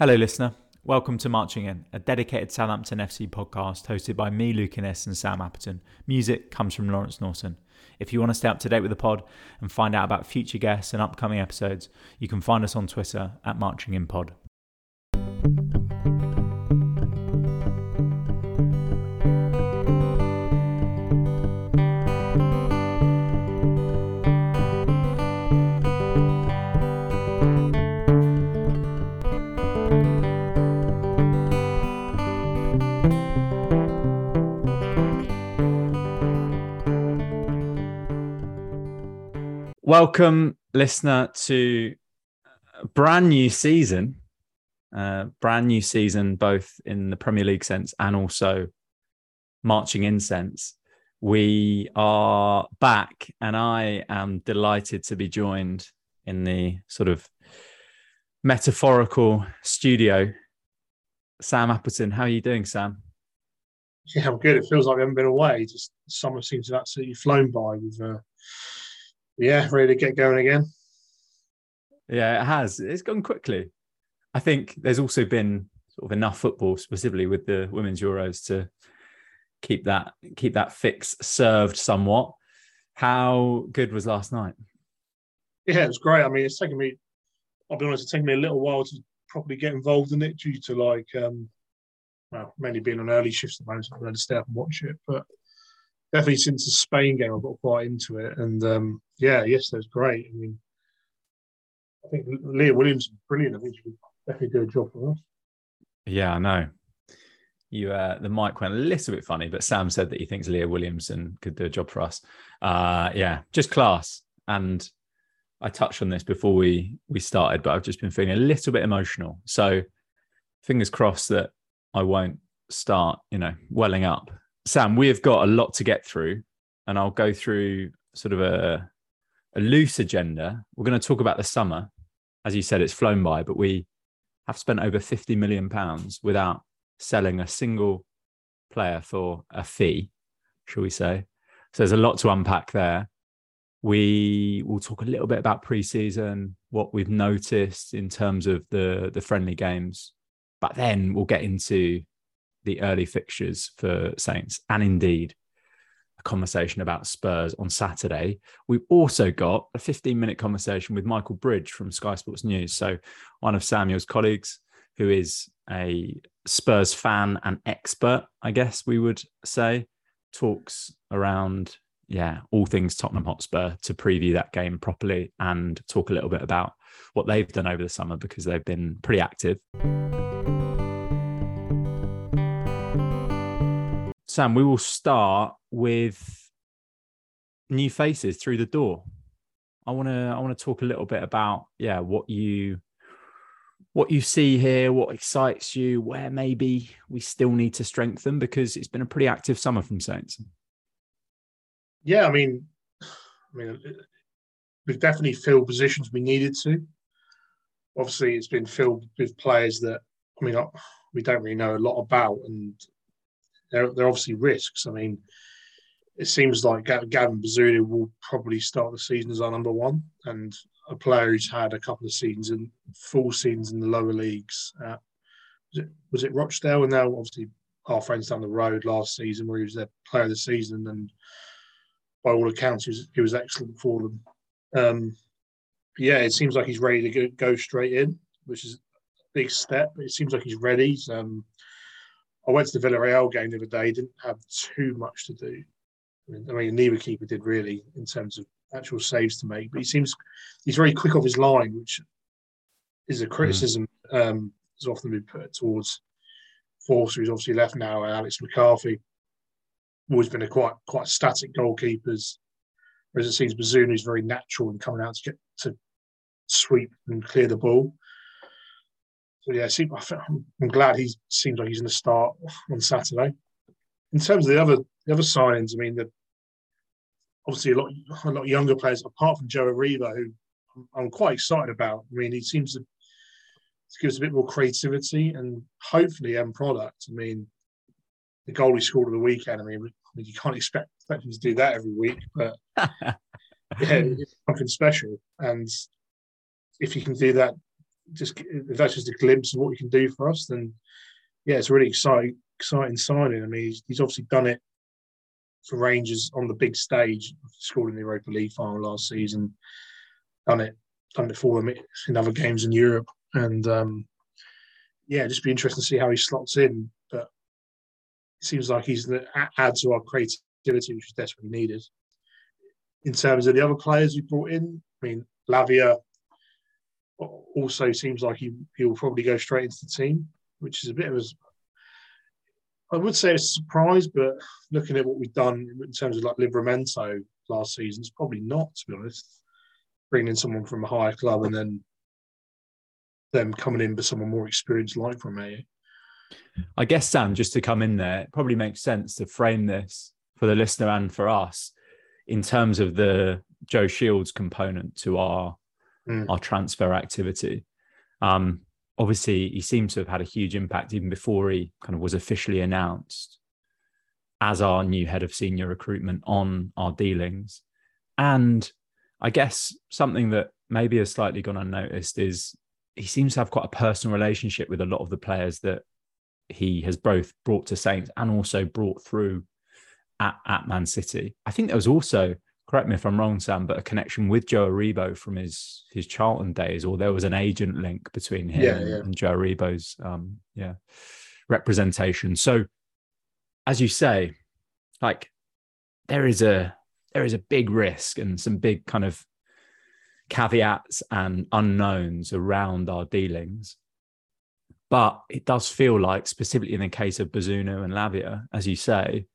Hello, listener. Welcome to Marching In, a dedicated Southampton FC podcast hosted by me, Luke Innes, and Sam Apperton. Music comes from Lawrence Norton. If you want to stay up to date with the pod and find out about future guests and upcoming episodes, you can find us on Twitter at Marching In Pod. Welcome, listener, to a brand new season. Uh, brand new season, both in the Premier League sense and also marching in sense. We are back, and I am delighted to be joined in the sort of metaphorical studio. Sam Appleton, how are you doing, Sam? Yeah, I'm good. It feels like I haven't been away. Just summer seems to have absolutely flown by with uh, yeah, ready to get going again. Yeah, it has. It's gone quickly. I think there's also been sort of enough football, specifically with the women's Euros, to keep that keep that fix served somewhat. How good was last night? Yeah, it was great. I mean, it's taken me. I'll be honest, it's taken me a little while to properly get involved in it due to like, um, well, mainly being on early shifts at the moment. So I had to stay up and watch it, but definitely since the Spain game, I got quite into it. And um, yeah, yesterday was great. I mean, I think Leah Williamson is brilliant. I think she could definitely do a job for us. Yeah, I know. You, uh, the mic went a little bit funny, but Sam said that he thinks Leah Williamson could do a job for us. Uh, yeah, just class. And I touched on this before we we started, but I've just been feeling a little bit emotional. So fingers crossed that I won't start, you know, welling up Sam, we have got a lot to get through, and I'll go through sort of a, a loose agenda. We're going to talk about the summer. As you said, it's flown by, but we have spent over 50 million pounds without selling a single player for a fee, shall we say. So there's a lot to unpack there. We will talk a little bit about preseason, what we've noticed in terms of the the friendly games, but then we'll get into the early fixtures for Saints, and indeed a conversation about Spurs on Saturday. We've also got a 15 minute conversation with Michael Bridge from Sky Sports News. So, one of Samuel's colleagues, who is a Spurs fan and expert, I guess we would say, talks around, yeah, all things Tottenham Hotspur to preview that game properly and talk a little bit about what they've done over the summer because they've been pretty active. Sam, we will start with new faces through the door. I want to I want to talk a little bit about yeah what you what you see here, what excites you, where maybe we still need to strengthen because it's been a pretty active summer from Saints. Yeah, I mean, I mean, we've definitely filled positions we needed to. Obviously, it's been filled with players that I mean we don't really know a lot about, and they're, they're obviously risks. I mean, it seems like Gavin Bazunu will probably start the season as our number one, and a player who's had a couple of seasons in full seasons in the lower leagues. Uh, was, it, was it Rochdale? And now, obviously, our friends down the road last season, where he was their player of the season, and by all accounts, he was, he was excellent for them. Um, yeah, it seems like he's ready to go, straight in, which is a big step. It seems like he's ready. Um, I went to the Villarreal game the other day. Didn't have too much to do. I mean, I mean, keeper did really in terms of actual saves to make. But he seems he's very quick off his line, which is a criticism um, has often been put towards Forster, who's obviously left now, and Alex McCarthy. Always been a quite quite static goalkeepers, whereas it seems Bazunu is very natural in coming out to get to sweep and clear the ball. So yeah, see, I'm glad he seems like he's going to start on Saturday. In terms of the other the other signings, I mean, the, obviously a lot a lot younger players apart from Joe Aribo, who I'm quite excited about. I mean, he seems to, to give us a bit more creativity and hopefully end product. I mean, the goal he scored at the weekend. I mean, I mean you can't expect, expect him to do that every week, but yeah, it's something special. And if he can do that just if that's just a glimpse of what he can do for us, then yeah, it's really exciting exciting signing. I mean, he's, he's obviously done it for Rangers on the big stage, scored in the Europa League final last season, done it done it for them in other games in Europe, and um, yeah, just be interesting to see how he slots in. But it seems like he's the add to our creativity, which is desperately needed. In terms of the other players we brought in, I mean, Lavia also seems like he he will probably go straight into the team, which is a bit of a I would say a surprise, but looking at what we've done in terms of like Livramento last season, it's probably not, to be honest. Bringing in someone from a higher club and then them coming in with someone more experienced like Romeu. I guess, Sam, just to come in there, it probably makes sense to frame this for the listener and for us in terms of the Joe Shields component to our mm. our transfer activity. Um, obviously he seems to have had a huge impact even before he kind of was officially announced as our new head of senior recruitment on our dealings. And I guess something that maybe has slightly gone unnoticed is he seems to have quite a personal relationship with a lot of the players that he has both brought to Saints and also brought through at, at Man City. I think there was also correct me if I'm wrong, Sam, but a connection with Joe Aribo from his his Charlton days, or there was an agent link between him yeah, yeah. and Joe Aribo's um, yeah representation. So, as you say, like there is a there is a big risk and some big kind of caveats and unknowns around our dealings. But it does feel like, specifically in the case of Bazunu and Lavia, as you say,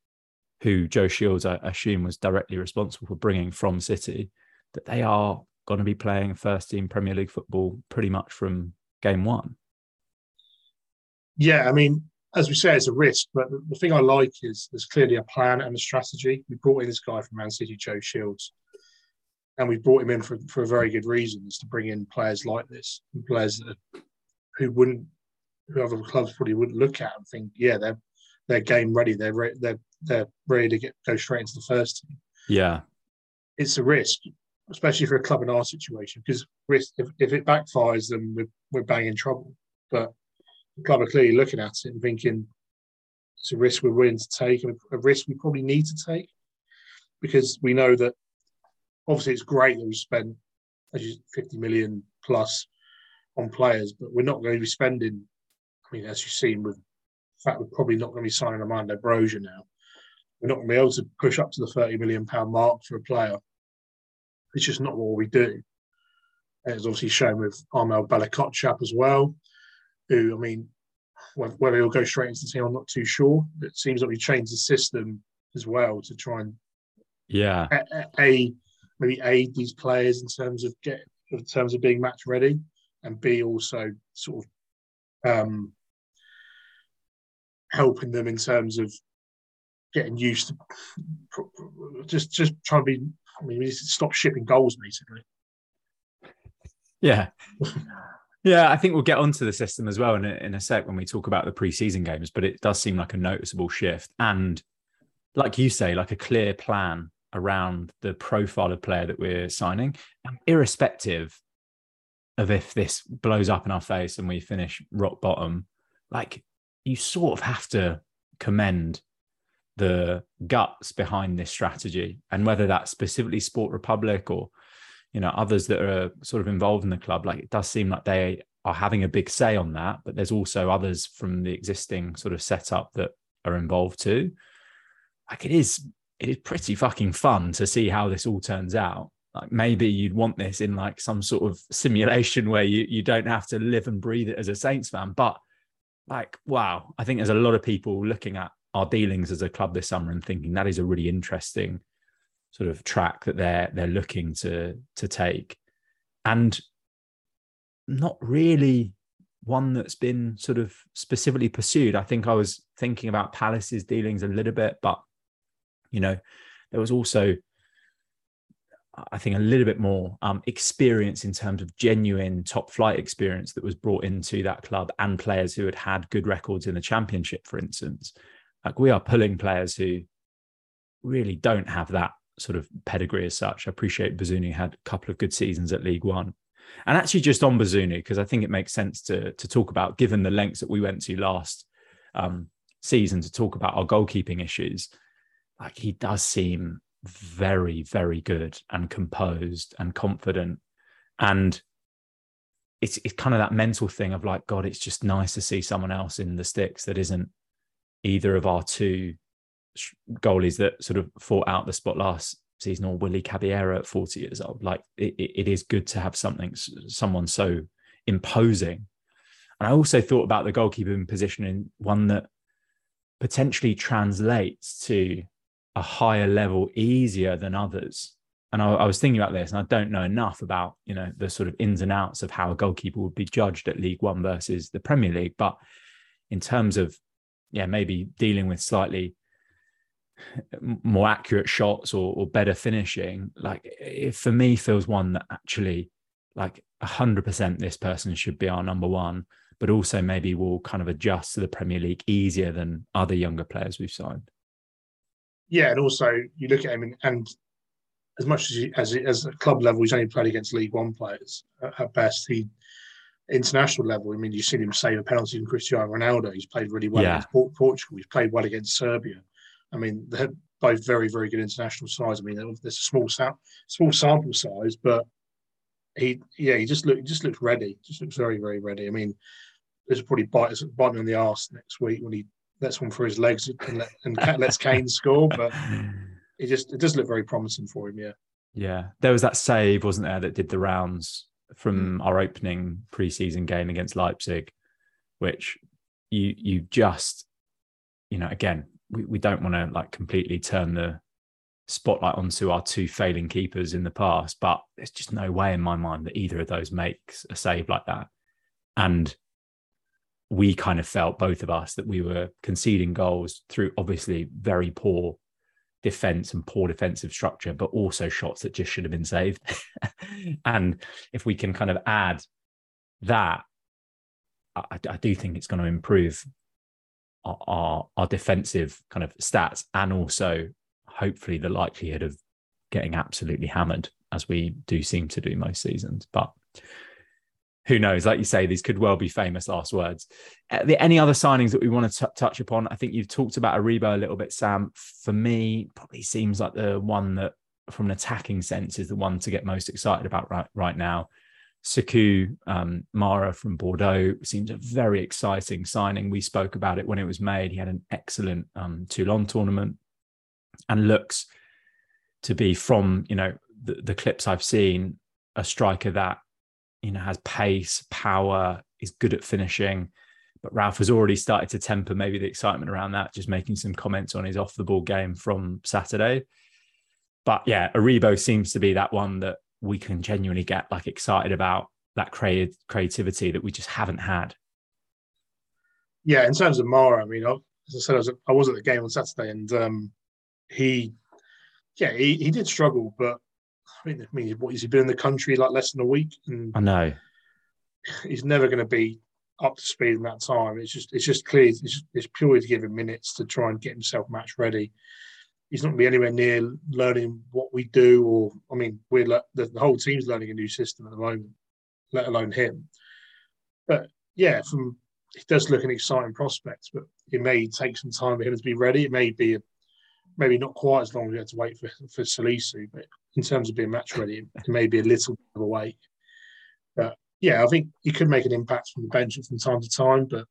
who Joe Shields, I assume, was directly responsible for bringing from City, that they are going to be playing first team Premier League football pretty much from game one. Yeah, I mean, as we say, it's a risk, but the thing I like is there's clearly a plan and a strategy. We brought in this guy from Man City, Joe Shields, and we brought him in for, for a very good reason, is to bring in players like this, players that, who wouldn't, who other clubs probably wouldn't look at and think, yeah, they're they're game ready, they're re- they're they're ready to get go straight into the first team. Yeah, it's a risk, especially for a club in our situation, because risk if, if it backfires, then we're we're banging trouble. But the club are clearly looking at it and thinking it's a risk we're willing to take, and a risk we probably need to take, because we know that obviously it's great that we spent as you, 50 million plus on players, but we're not going to be spending. I mean, as you've seen with fact we're probably not going to be signing Armando Broja now we're not going to be able to push up to the 30 million pound mark for a player. It's just not what we do. It's obviously shown with Armel Bella-Kotchap as well, who, I mean, whether he'll go straight into the team, I'm not too sure. It seems like we changed the system as well to try and yeah a, a maybe aid these players in terms of get in terms of being match ready, and b also sort of um, helping them in terms of getting used to just just trying to be. I mean, we need to stop shipping goals, basically. Yeah. Yeah, I think we'll get onto the system as well in a, in a sec when we talk about the preseason games, but it does seem like a noticeable shift. And like you say, like a clear plan around the profile of player that we're signing, irrespective of if this blows up in our face and we finish rock bottom, like you sort of have to commend the guts behind this strategy and whether that's specifically sport republic or you know others that are sort of involved in the club. Like it does seem like they are having a big say on that but there's also others from the existing sort of setup that are involved too. Like it is it is pretty fucking fun to see how this all turns out. Like maybe you'd want this in like some sort of simulation where you you don't have to live and breathe it as a saints fan but like wow i think there's a lot of people looking at our dealings as a club this summer and thinking that is a really interesting sort of track that they're they're looking to to take. And not really one that's been sort of specifically pursued. I think i was thinking about palace's dealings a little bit but you know there was also i think a little bit more um, experience in terms of genuine top flight experience that was brought into that club and players who had had good records in the championship for instance like we are pulling players who really don't have that sort of pedigree as such. I appreciate Bazunu had a couple of good seasons at League One, And actually, just on Bazunu, because I think it makes sense to to talk about, given the lengths that we went to last um, season to talk about our goalkeeping issues. Like he does seem very, very good and composed and confident, and it's it's kind of that mental thing of like, God, it's just nice to see someone else in the sticks that isn't either of our two goalies that sort of fought out the spot last season or Willy Caballero at 40 years old. Like it, it is good to have something, someone so imposing. And I also thought about the goalkeeping position in one that potentially translates to a higher level easier than others. And I, I, was thinking about this, and I don't know enough about you know the sort of ins and outs of how a goalkeeper would be judged at League One versus the Premier League. But in terms of yeah, maybe dealing with slightly more accurate shots or, or better finishing, like it for me feels one that actually like hundred percent this person should be our number one, but also maybe we'll kind of adjust to the Premier League easier than other younger players we've signed. Yeah, and also you look at him and, and as much as he, as as a club level, he's only played against League One players at best. He international level. I mean, you've seen him save a penalty from Cristiano Ronaldo. He's played really well yeah. against Portugal. He's played well against Serbia. I mean, they're both very, very good international sides. I mean, there's a small small sample size, but he, yeah, he just looked, just looks ready. Just looks very, very ready. I mean, this will probably bite, bite me on the arse next week when he lets one for his legs and, let, and lets Kane score. But it just, it does look very promising for him. Yeah. Yeah, there was that save, wasn't there, that did the rounds from mm. our opening preseason game against Leipzig, which you you just, you know, again, we, we don't want to like completely turn the spotlight onto our two failing keepers in the past, but there's just no way in my mind that either of those makes a save like that. And we kind of felt both of us that we were conceding goals through obviously very poor defense and poor defensive structure, but also shots that just should have been saved. and if we can kind of add that, I, I do think it's going to improve our, our, our defensive kind of stats and also hopefully the likelihood of getting absolutely hammered as we do seem to do most seasons. But who knows? Like you say, these could well be famous last words. Uh, any other signings that we want to t- touch upon? I think you've talked about Aribo a little bit, Sam. For me, probably seems like the one that, from an attacking sense, is the one to get most excited about right, right now. Sekou um, Mara from Bordeaux seems a very exciting signing. We spoke about it when it was made. He had an excellent um, Toulon tournament and looks to be from you know the, the clips I've seen a striker that you know, has pace, power, is good at finishing. But Ralph has already started to temper maybe the excitement around that, just making some comments on his off the ball game from Saturday. But yeah, Aribo seems to be that one that we can genuinely get like excited about that creative creativity that we just haven't had. Yeah, in terms of Mara, I mean, as I said, I was, at, I was at the game on Saturday, and um, he, yeah, he, he did struggle, but I mean, I mean, what has he been in the country like less than a week? And I know he's never going to be up to speed in that time. It's just, it's just clear. It's, just, it's purely to give him minutes to try and get himself match ready. He's not going to be anywhere near learning what we do, or I mean, we're the, the whole team's learning a new system at the moment, let alone him. But yeah, from it does look an exciting prospect, but it may take some time for him to be ready. It may be a, maybe not quite as long as we had to wait for for Salisu, but in terms of being match ready. It may be a little bit of a wait. But yeah, I think he could make an impact from the bench from time to time. But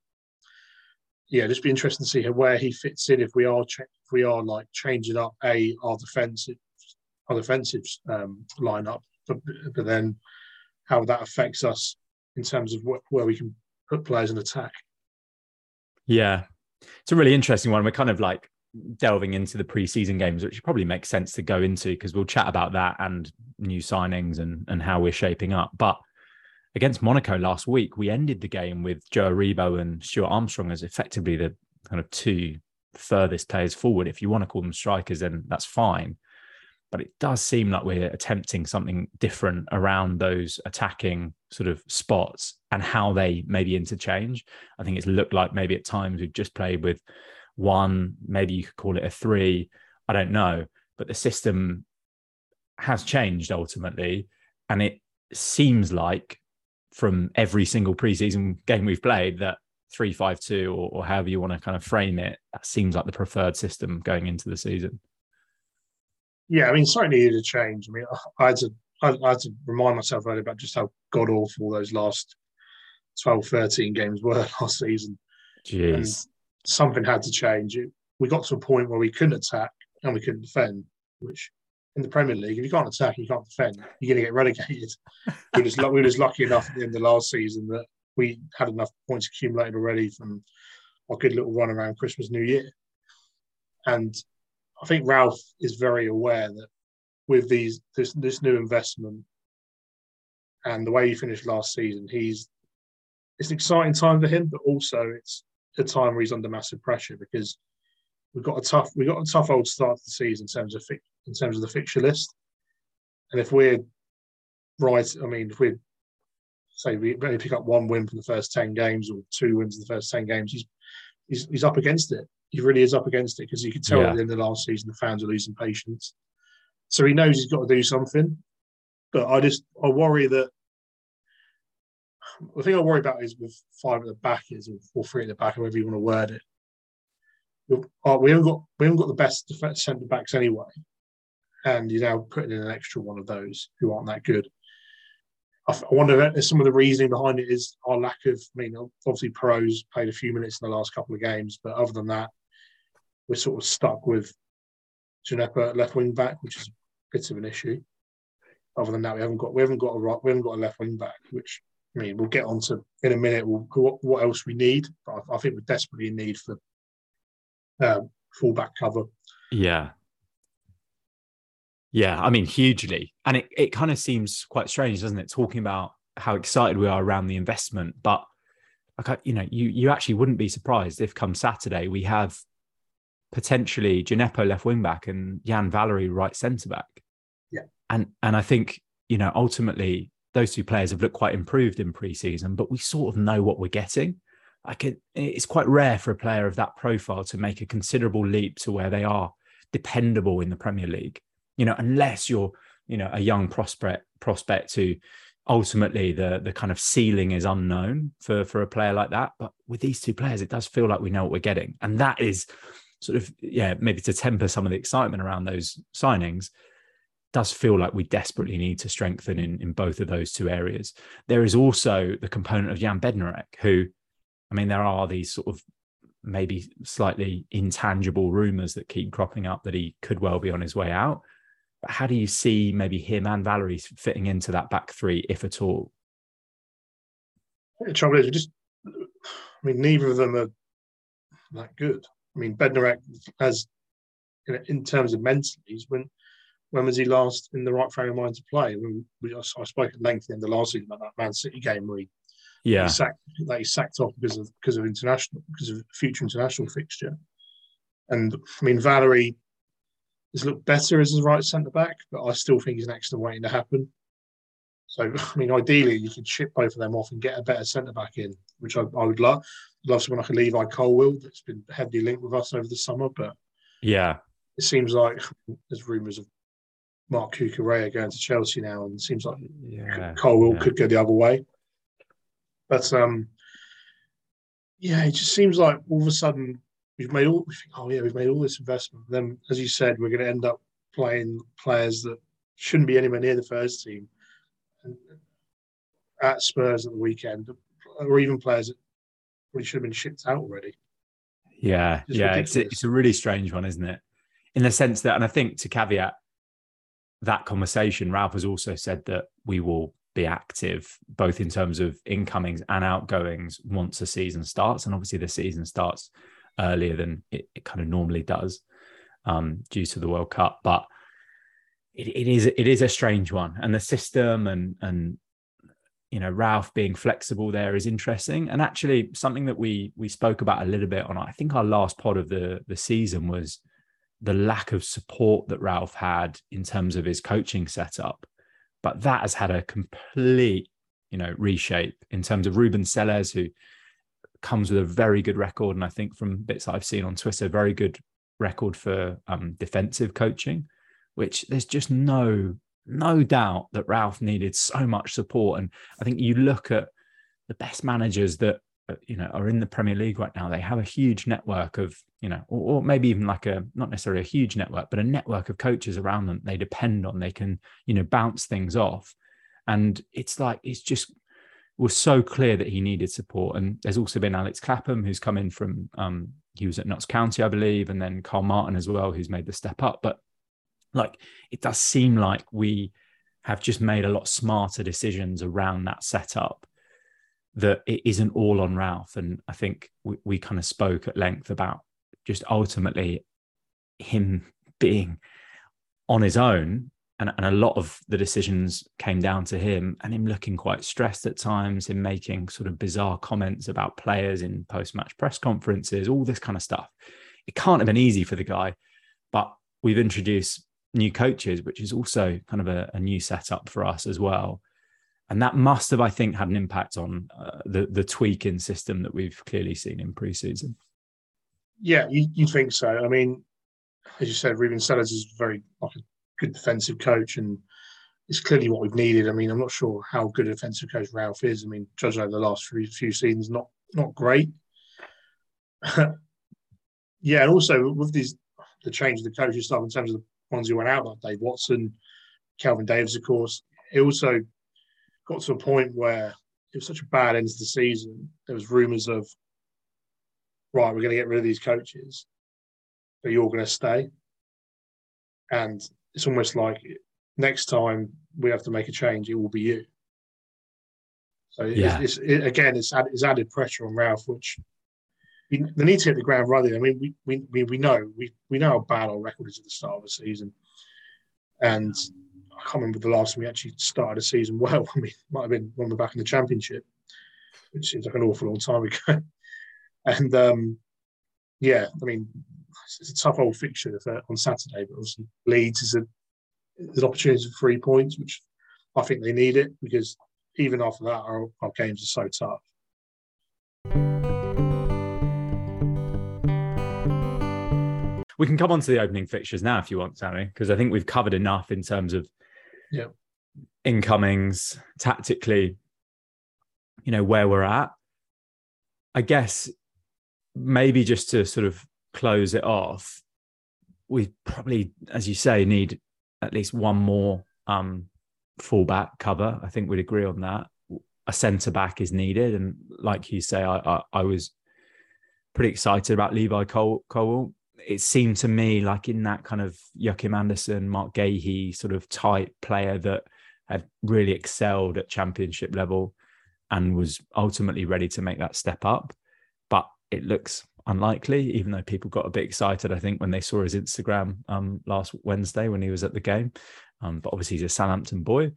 yeah, just be interesting to see where he fits in if we are if we are like changing up a our defensive our defensive um, lineup, but, but then how that affects us in terms of what, where we can put players in attack. Yeah, it's a really interesting one. We're kind of like delving into the preseason games, which probably makes sense to go into because we'll chat about that and new signings and and how we're shaping up. But against Monaco last week, we ended the game with Joe Aribo and Stuart Armstrong as effectively the kind of two furthest players forward. If you want to call them strikers, then that's fine. But it does seem like we're attempting something different around those attacking sort of spots and how they maybe interchange. I think it's looked like maybe at times we've just played with one, maybe you could call it a three. I don't know. But the system has changed ultimately. And it seems like from every single preseason game we've played that three five two or, or however you want to kind of frame it, that seems like the preferred system going into the season. Yeah, I mean, certainly needed a change. I mean, I had to I, I had to remind myself earlier about just how god awful those last 12, 13 games were last season. Jeez. Something had to change. It, we got to a point where we couldn't attack and we couldn't defend, which in the Premier League, if you can't attack, you can't defend, you're going to get relegated. we, were just, we were just lucky enough at the end of last season that we had enough points accumulated already from our good little run around Christmas, New Year. And I think Ralph is very aware that with these this this new investment and the way he finished last season, he's it's an exciting time for him, but also it's a time where he's under massive pressure because we've got a tough we've got a tough old start to the season in terms of in terms of the fixture list, and if we're right, I mean, if we say we only pick up one win from the first ten games or two wins in the first ten games, he's he's, he's up against it. He really is up against it because you could tell yeah. at the end of last season the fans are losing patience. So he knows he's got to do something. But I just I worry that the thing I worry about is with five at the back is or three at the back, however you want to word it. Uh, we haven't got we haven't got the best centre backs anyway, and you're now putting in an extra one of those who aren't that good. I wonder if some of the reasoning behind it is our lack of. I mean, obviously, Perraud's played a few minutes in the last couple of games, but other than that, we're sort of stuck with at left wing back, which is a bit of an issue. Other than that, we haven't got we haven't got a right we haven't got a left wing back, which I mean we'll get on to in a minute. We'll, what, what else we need? But I, I, think we're desperately in need for um, fullback cover. Yeah, yeah. I mean, hugely, and it it kind of seems quite strange, doesn't it? Talking about how excited we are around the investment, but like you know, you you actually wouldn't be surprised if come Saturday we have potentially Djenepo left wing back and Yan Valery right centre back. Yeah. And and I think, you know, ultimately those two players have looked quite improved in pre-season, but we sort of know what we're getting. Like it, it's quite rare for a player of that profile to make a considerable leap to where they are dependable in the Premier League. You know, unless you're, you know, a young prospect prospect who ultimately the the kind of ceiling is unknown for for a player like that. But with these two players, it does feel like we know what we're getting, and that is sort of yeah maybe to temper some of the excitement around those signings does feel like we desperately need to strengthen in, in both of those two areas. There is also the component of Jan Bednarek, who, I mean, there are these sort of maybe slightly intangible rumors that keep cropping up that he could well be on his way out. But how do you see maybe him and Valery fitting into that back three, if at all? The trouble is, we just, I mean, neither of them are that good. I mean, Bednarek has, in terms of mentally, he's when when was he last in the right frame of mind to play? When we, I spoke at length in the last season about that Man City game where he, yeah, he sacked, that he sacked off because of because of international because of future international fixture. And I mean, Valery has looked better as a right centre back, but I still think he's an extra waiting to happen. So, I mean, ideally, you could ship both of them off and get a better centre back in, which I, I would love love someone like a Levi Colwill that's been heavily linked with us over the summer. But yeah, it seems like there's rumours of Marc Cucurella going to Chelsea now, and it seems like yeah, Colwill yeah. could go the other way. But um, yeah, it just seems like all of a sudden we've made all. We think, oh yeah, we've made all this investment. Then, as you said, we're going to end up playing players that shouldn't be anywhere near the first team. And at Spurs at the weekend, or even players that probably should have been shipped out already. Yeah, Just yeah, it's a, it's a really strange one, isn't it? In the sense that, and I think to caveat that conversation, Ralph has also said that we will be active both in terms of incomings and outgoings once the season starts. And obviously, the season starts earlier than it, it kind of normally does um, due to the World Cup. But it, it is it is a strange one, and the system and and you know Ralph being flexible there is interesting, and actually something that we we spoke about a little bit on I think our last pod of the the season was the lack of support that Ralph had in terms of his coaching setup, but that has had a complete you know reshape in terms of Ruben Selles, who comes with a very good record, and I think from bits I've seen on Twitter, very good record for um, defensive coaching, which there's just no no doubt that Ralph needed so much support. And I think you look at the best managers that uh, you know are in the Premier League right now. They have a huge network of you know, or, or, maybe even like a not necessarily a huge network, but a network of coaches around them. They depend on. They can you know bounce things off, and it's like it's just was so clear that he needed support. And there's also been Alex Clapham, who's come in from um, he was at Notts County, I believe, and then Carl Martin as well, who's made the step up. But like it does seem like we have just made a lot smarter decisions around that setup that it isn't all on Ralph. And I think we, we kind of spoke at length about just ultimately him being on his own. And, and a lot of the decisions came down to him and him looking quite stressed at times, him making sort of bizarre comments about players in post match press conferences, all this kind of stuff. It can't have been easy for the guy, but we've introduced new coaches, which is also kind of a, a new setup for us as well. And that must have, I think, had an impact on uh, the the tweaking system that we've clearly seen in preseason. Yeah, you, you think so. I mean, as you said, Ruben Selles is very like a good defensive coach, and it's clearly what we've needed. I mean, I'm not sure how good a defensive coach Ralph is. I mean, judging over the last few, few seasons, not not great. yeah, and also with these the change of the coaching staff in terms of the ones who went out, like Dave Watson, Kelvin Davis, of course. It also got to a point where it was such a bad end to the season. There was rumours of, right, we're going to get rid of these coaches, but you're going to stay. And it's almost like next time we have to make a change, it will be you. So yeah. it's, it's it, again, it's, it's added pressure on Ralph, which we, they need to hit the ground running. I mean, we we we, we know we we know how bad our record is at the start of the season, and I can't remember the last time we actually started a season well. I mean, might have been when we're back in the championship, which seems like an awful long time ago. And um, yeah, I mean, it's a tough old fixture on Saturday, but obviously Leeds is a there's an opportunity for three points, which I think they need it because even after that, our, our games are so tough. We can come on to the opening fixtures now if you want, Sammy, because I think we've covered enough in terms of yeah. incomings, tactically, you know, where we're at. I guess maybe just to sort of close it off, we probably, as you say, need at least one more um, fullback cover. I think we'd agree on that. A centre back is needed, and like you say, I I, I was pretty excited about Levi Cole, Cole it seemed to me like in that kind of Joachim Andersen, Marc Guéhi sort of type player that had really excelled at championship level and was ultimately ready to make that step up. It looks unlikely, even though people got a bit excited, I think, when they saw his Instagram um, last Wednesday when he was at the game. Um, but obviously, he's a Southampton boy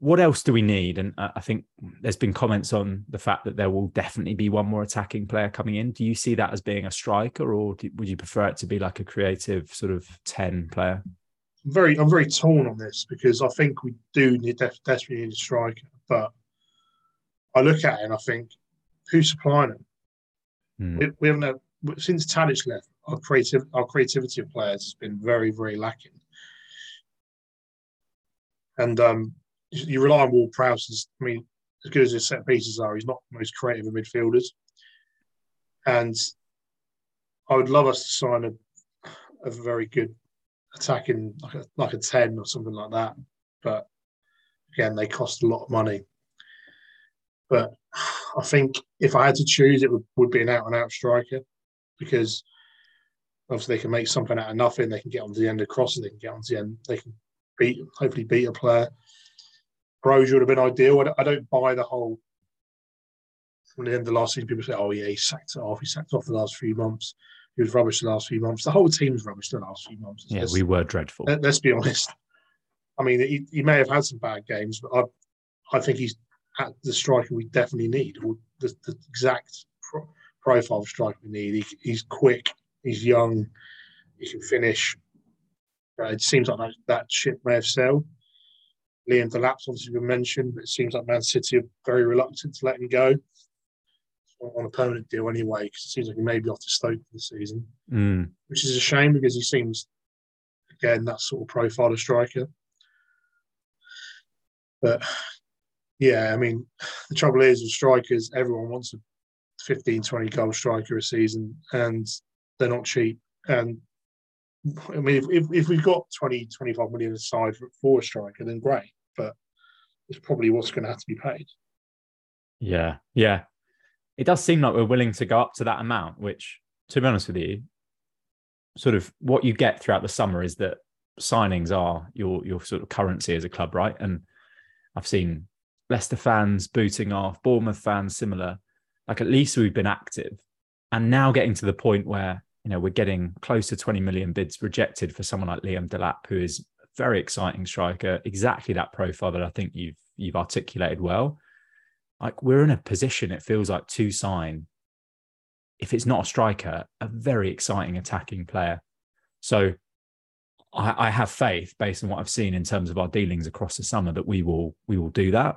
what else do we need? And I think there's been comments on the fact that there will definitely be one more attacking player coming in. Do you see that as being a striker, or do, would you prefer it to be like a creative sort of ten player? I'm very, I'm very torn on this because I think we do need desperately need a striker, but I look at it and I think, who's supplying them? Mm. We, we, haven't since Tadic left. Our creative, our creativity of players has been very, very lacking. And um, you rely on Ward Prowse. I mean, as good as his set pieces are, he's not the most creative of midfielders. And I would love us to sign a, a very good attacking, like a, like a 10 or something like that. But again, they cost a lot of money. But I think if I had to choose, it would, would be an out and out striker because obviously they can make something out of nothing. They can get onto the end of crosses, they can get onto the end, they can beat, hopefully beat a player. Broja would have been ideal. I don't, buy the whole. From the end of the last season, people say, "Oh yeah, he sacked it off. He sacked off the last few months. He was rubbish the last few months. The whole team was rubbish the last few months." Yeah, let's, we were dreadful. Let, us be honest. I mean, he, he, may have had some bad games, but I, I think he's at the striker we definitely need, or the, the exact pro, profile of striker we need. He, he's quick. He's young. He can finish. Uh, it seems like that, that ship may have sailed. Liam Delap's obviously been mentioned, but it seems like Man City are very reluctant to let him go on a permanent deal anyway, because it seems like he may be off to Stoke for the season, mm. which is a shame because he seems, again, that sort of profile of striker. But yeah, I mean, the trouble is with strikers, everyone wants a 15, 20 goal striker a season, and they're not cheap. And I mean, if, if, if we've got 20, 25 million aside for, for a striker, then great. But it's probably what's going to have to be paid. Yeah, yeah. It does seem like we're willing to go up to that amount, which, to be honest with you, sort of what you get throughout the summer is that signings are your your sort of currency as a club, right? And I've seen Leicester fans booting off, Bournemouth fans similar. Like at least we've been active, and now getting to the point where you know we're getting close to 20 million bids rejected for someone like Liam Delap, who is a very exciting striker, exactly that profile that I think you've you've articulated well. Like we're in a position, it feels like to sign, if it's not a striker, a very exciting attacking player. So I, I have faith based on what I've seen in terms of our dealings across the summer that we will we will do that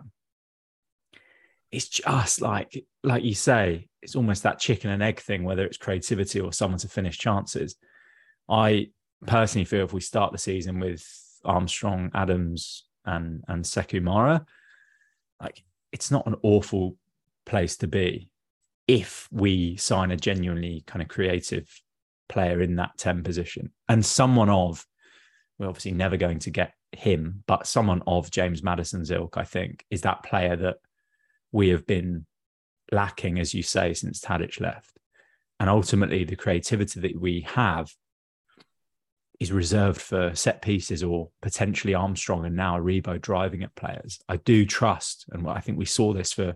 it's just like like you say it's almost that chicken and egg thing whether it's creativity or someone to finish chances. I personally feel if we start the season with armstrong adams and and sekou mara like it's not an awful place to be if we sign a genuinely kind of creative player in that 10 position. And someone of we're obviously never going to get him but someone of james maddison's ilk i think is that player that we have been lacking, as you say, since Tadic left. And ultimately, the creativity that we have is reserved for set pieces or potentially Armstrong and now Aribo driving at players. I do trust, and I think we saw this for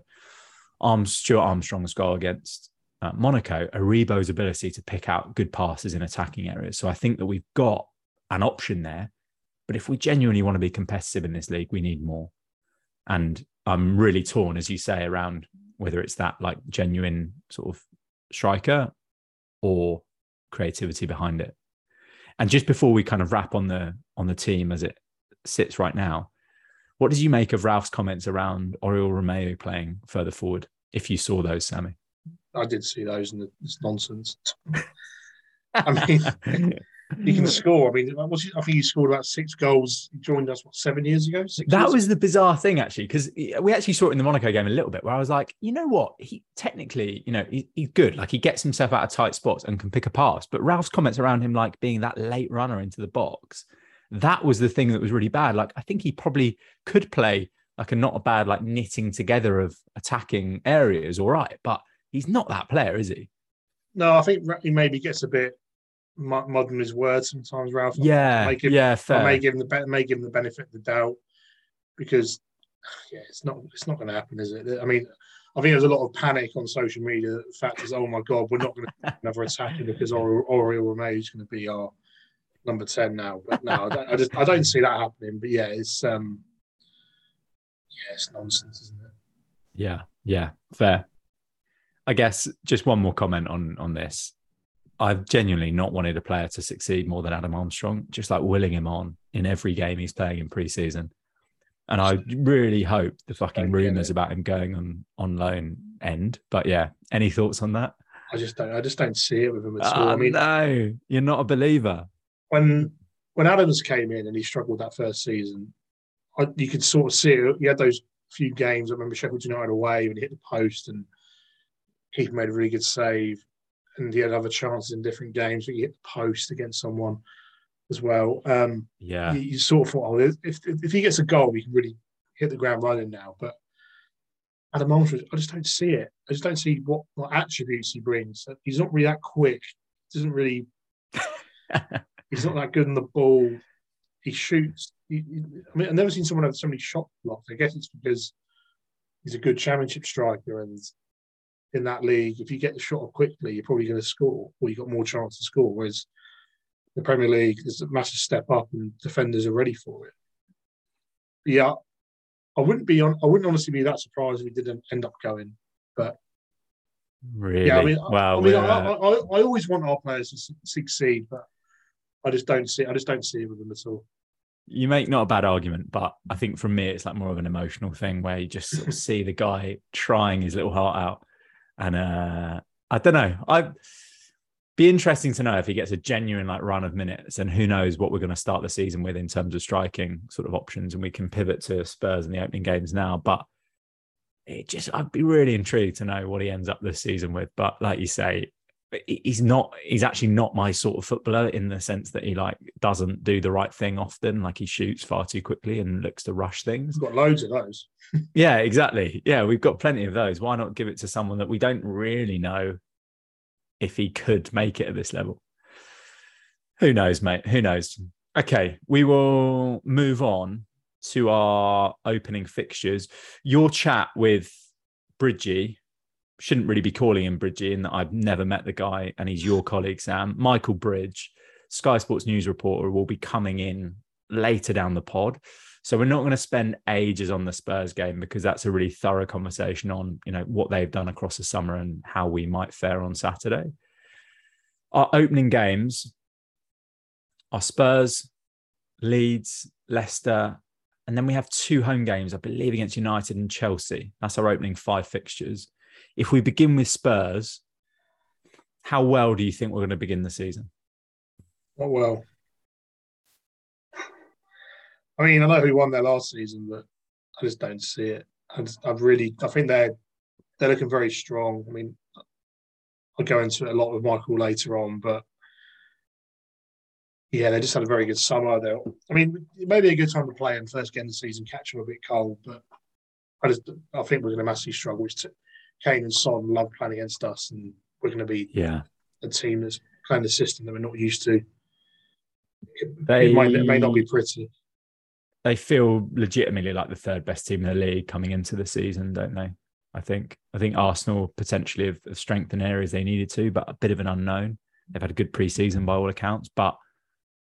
Stuart Armstrong's goal against uh, Monaco, Aribo's ability to pick out good passes in attacking areas. So I think that we've got an option there. But if we genuinely want to be competitive in this league, we need more. And I'm really torn, as you say, around whether it's that like genuine sort of striker or creativity behind it. And just before we kind of wrap on the on the team as it sits right now, what did you make of Ralph's comments around Oriol Romeu playing further forward? If you saw those, Sammy, I did see those, and it's nonsense. I mean, he can mm. score. I mean, I think he scored about six goals. He joined us what seven years ago. that years was ago? the bizarre thing, actually, because we actually saw it in the Monaco game a little bit, where I was like, you know what? He technically, you know, he, he's good. Like he gets himself out of tight spots and can pick a pass. But Ralph's comments around him, like being that late runner into the box, that was the thing that was really bad. Like I think he probably could play like a not a bad like knitting together of attacking areas, all right, but he's not that player, is he? No, I think he maybe gets a bit modern his words sometimes, Ralph. Yeah, him, yeah, fair. I may give him the may give him the benefit of the doubt because yeah, it's not it's not going to happen, is it? I mean, I think there's a lot of panic on social media. The fact is, oh my god, we're not going to another attacking because Oriol Romeu is going to be our number ten now. But no, I, I just I don't see that happening. But yeah, it's um, yeah, it's nonsense, isn't it? Yeah, yeah, fair. I guess just one more comment on on this. I've genuinely not wanted a player to succeed more than Adam Armstrong, just like willing him on in every game he's playing in preseason. And I really hope the fucking rumours about him going on on loan end. But yeah, any thoughts on that? I just don't. I just don't see it with him at all. I ah, mean, no, you're not a believer. When when Adams came in and he struggled that first season, I, you could sort of see it. He had those few games. I remember Sheffield United away when he hit the post and Keith made a really good save and he had other chances in different games. But he hit the post against someone as well. Um, yeah, you, you, sort of thought, oh, if, if, if he gets a goal, we can really hit the ground running now. But Adam Armstrong, I just don't see it. I just don't see what, what attributes he brings. He's not really that quick. Doesn't really. he's not that good in the ball. He shoots. He, I mean, I've never seen someone have so many shot blocks. I guess it's because he's a good championship striker and in that league, if you get the shot off quickly, you're probably going to score, or you've got more chance to score. Whereas the Premier League is a massive step up, and defenders are ready for it. But yeah, I wouldn't be on. I wouldn't honestly be that surprised if he didn't end up going. But really, yeah, I mean, wow, I, mean, I, I, I, always want our players to succeed, but I just don't see. I just don't see it with them at all. You make not a bad argument, but I think from me, it's like more of an emotional thing where you just sort of see the guy trying his little heart out and uh, I don't know. I'd be interesting to know if he gets a genuine like run of minutes, and who knows what we're going to start the season with in terms of striking sort of options, and we can pivot to Spurs in the opening games now. But it just, I'd be really intrigued to know what he ends up this season with. But like you say, he's not he's actually not my sort of footballer in the sense that he like doesn't do the right thing often. Like he shoots far too quickly and looks to rush things. We've got loads of those. Yeah exactly. Yeah we've got plenty of those. Why not give it to someone that we don't really know if he could make it at this level? Who knows mate? Who knows? Okay we will move on to our opening fixtures. Your chat with bridgie shouldn't really be calling him Bridgie in that I've never met the guy and he's your colleague, Sam. Michael Bridge, Sky Sports news reporter, will be coming in later down the pod. So we're not going to spend ages on the Spurs game because that's a really thorough conversation on, you know, what they've done across the summer and how we might fare on Saturday. Our opening games are Spurs, Leeds, Leicester, and then we have two home games, I believe, against United and Chelsea. That's our opening five fixtures if we begin with Spurs, how well do you think we're going to begin the season? Not well. I mean, I know who won their last season, but I just don't see it. I just, I've really, I think they're they're looking very strong. I mean, I'll go into it a lot with Michael later on, but yeah, they just had a very good summer. They, I mean, it may be a good time to play in first game of the season, catch them a bit cold, but I just, I think we're going to massively struggle. Kane and Son love playing against us, and we're going to be yeah a team that's playing the system that we're not used to. It, they, it, might, it may not be pretty. They feel legitimately like the third best team in the league coming into the season, don't they? I think. I think Arsenal potentially have, have strengthened areas they needed to, but a bit of an unknown. They've had a good preseason by all accounts, but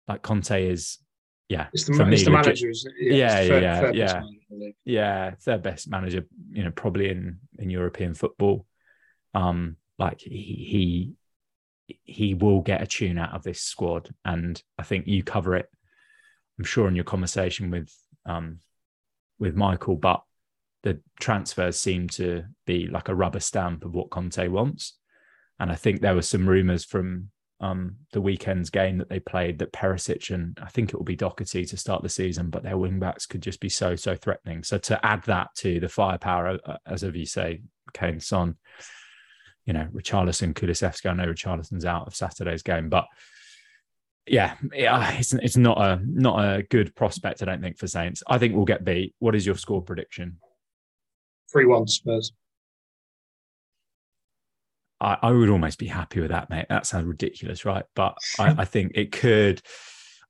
like Conte is yeah, it's the, for me, the manager. Yeah, yeah, third, yeah, yeah, yeah, third best manager. You know, probably in in European football. Um, like he he he will get a tune out of this squad, and I think you cover it. I'm sure in your conversation with um with Michael, but the transfers seem to be like a rubber stamp of what Conte wants. And I think there were some rumours from um, the weekend's game that they played that Perisic and I think it will be Doherty to start the season, but their wing backs could just be so so threatening. So to add that to the firepower, uh, as of you say, Kane, Son, you know, Richarlison, Kulusevski. I know Richarlison's out of Saturday's game, but yeah, yeah, it's it's not a not a good prospect. I don't think for Saints. I think we'll get beat. What is your score prediction? Three one Spurs. I, I, would almost be happy with that, mate. That sounds ridiculous, right? But I, I think it could.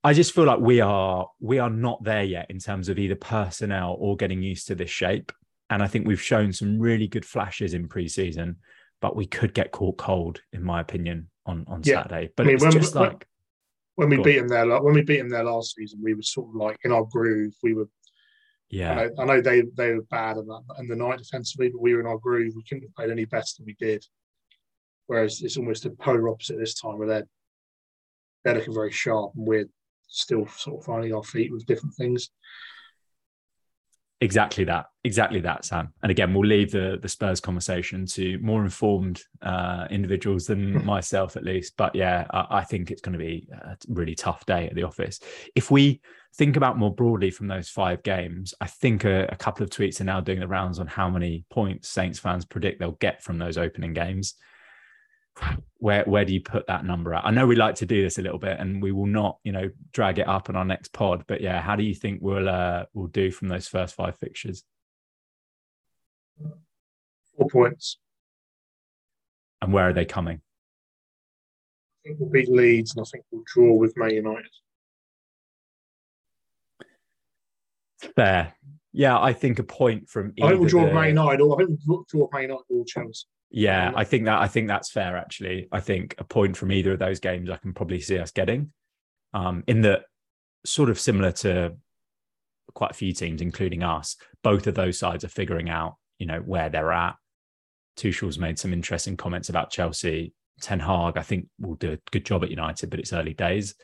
I just feel like we are we are not there yet in terms of either personnel or getting used to this shape. And I think we've shown some really good flashes in preseason, but we could get caught cold, in my opinion, on on yeah. Saturday. But I mean, it's when, just when, like when we beat them there, like, when we beat them there last season, we were sort of like in our groove. We were, yeah. I know, I know they they were bad in, in the night defensively, but we were in our groove. We couldn't have played any better than we did. Whereas it's almost the polar opposite this time, where they're they're looking very sharp, and we're still sort of finding our feet with different things. Exactly that. Exactly that, Sam. And again, we'll leave the the Spurs conversation to more informed uh, individuals than myself, at least. But yeah, I, I think it's going to be a really tough day at the office. If we think about more broadly from those five games, I think a, a couple of tweets are now doing the rounds on how many points Saints fans predict they'll get from those opening games where where do you put that number at? I know we like to do this a little bit, and we will not, you know, drag it up on our next pod. But yeah, how do you think we'll uh, we'll do from those first five fixtures? Four points. And where are they coming? I think we'll beat Leeds, and I think we'll draw with Man United. Fair. Yeah, I think a point from. I think we'll draw the... with Man United, or I think we'll draw Man United or Chelsea. Yeah, I think that I think that's fair. Actually, I think a point from either of those games I can probably see us getting. Um, in the sort of similar to quite a few teams, including us, both of those sides are figuring out, you know, where they're at. Tuchel's made some interesting comments about Chelsea. Ten Hag, I think, will do a good job at United, but it's early days.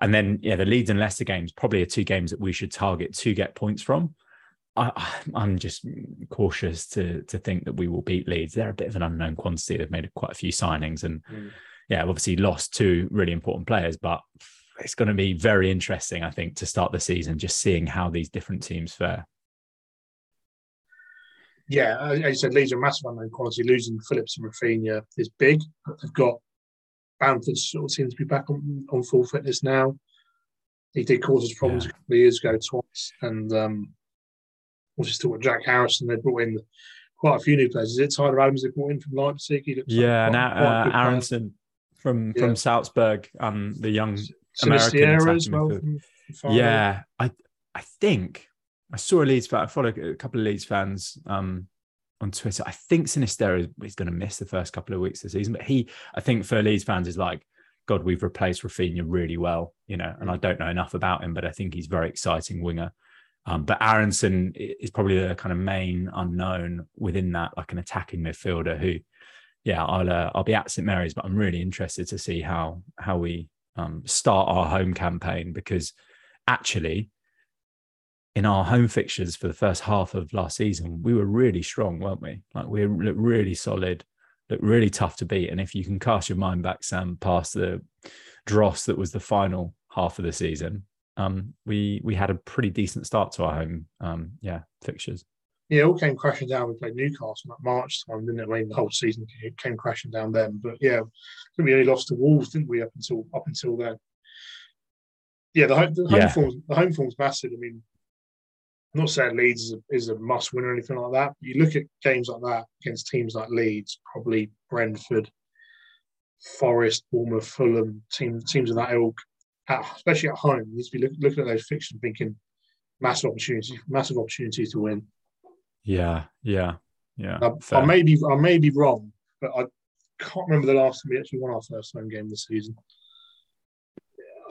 And then, yeah, the Leeds and Leicester games probably are two games that we should target to get points from. I, am just cautious to to think that we will beat Leeds. They're a bit of an unknown quantity. They've made quite a few signings, and mm. yeah, obviously lost two really important players, but it's going to be very interesting, I think, to start the season, just seeing how these different teams fare. Yeah, as you said, Leeds are a massive unknown quantity. Losing Phillips and Raphinha is big. They've got Bamford sort of seems to be back on, on full fitness now. He did cause us problems yeah. a couple of years ago twice, and um, was just talking Jack Harrison. They brought in quite a few new players. Is it Tyler Adams they brought in from Leipzig? yeah, like and uh, Aaronson from yeah. from Salzburg, um, the young American as well. From, from yeah, I I think I saw a Leeds fan. I followed a couple of Leeds fans um, on Twitter. I think Sinisterra is going to miss the first couple of weeks of the season, but he, I think for Leeds fans, is like, God, we've replaced Raphinha really well, you know. And I don't know enough about him, but I think he's very exciting winger. Um, but Aaronson is probably the kind of main unknown within that, like an attacking midfielder who, yeah, I'll uh, I'll be at St Mary's, but I'm really interested to see how how we um, start our home campaign because actually in our home fixtures for the first half of last season, we were really strong, weren't we? Like we looked really solid, looked really tough to beat. And if you can cast your mind back, Sam, past the dross that was the final half of the season, um, we we had a pretty decent start to our home, um, yeah, fixtures. Yeah, it all came crashing down. We played Newcastle at March time, didn't it? I mean, the whole season came crashing down then. But yeah, we only lost to Wolves, didn't we? Up until up until then. Yeah, the home, the home yeah. form's the home form's massive. I mean, I'm not saying Leeds is a, is a must win or anything like that. But you look at games like that against teams like Leeds, probably Brentford, Forest, Bournemouth, Fulham, teams teams of that ilk, at, especially at home. You need to be look, looking at those fixtures thinking massive opportunities, massive opportunities to win. Yeah, yeah, yeah. I, I may be I may be wrong, but I can't remember the last time we actually won our first home game this season.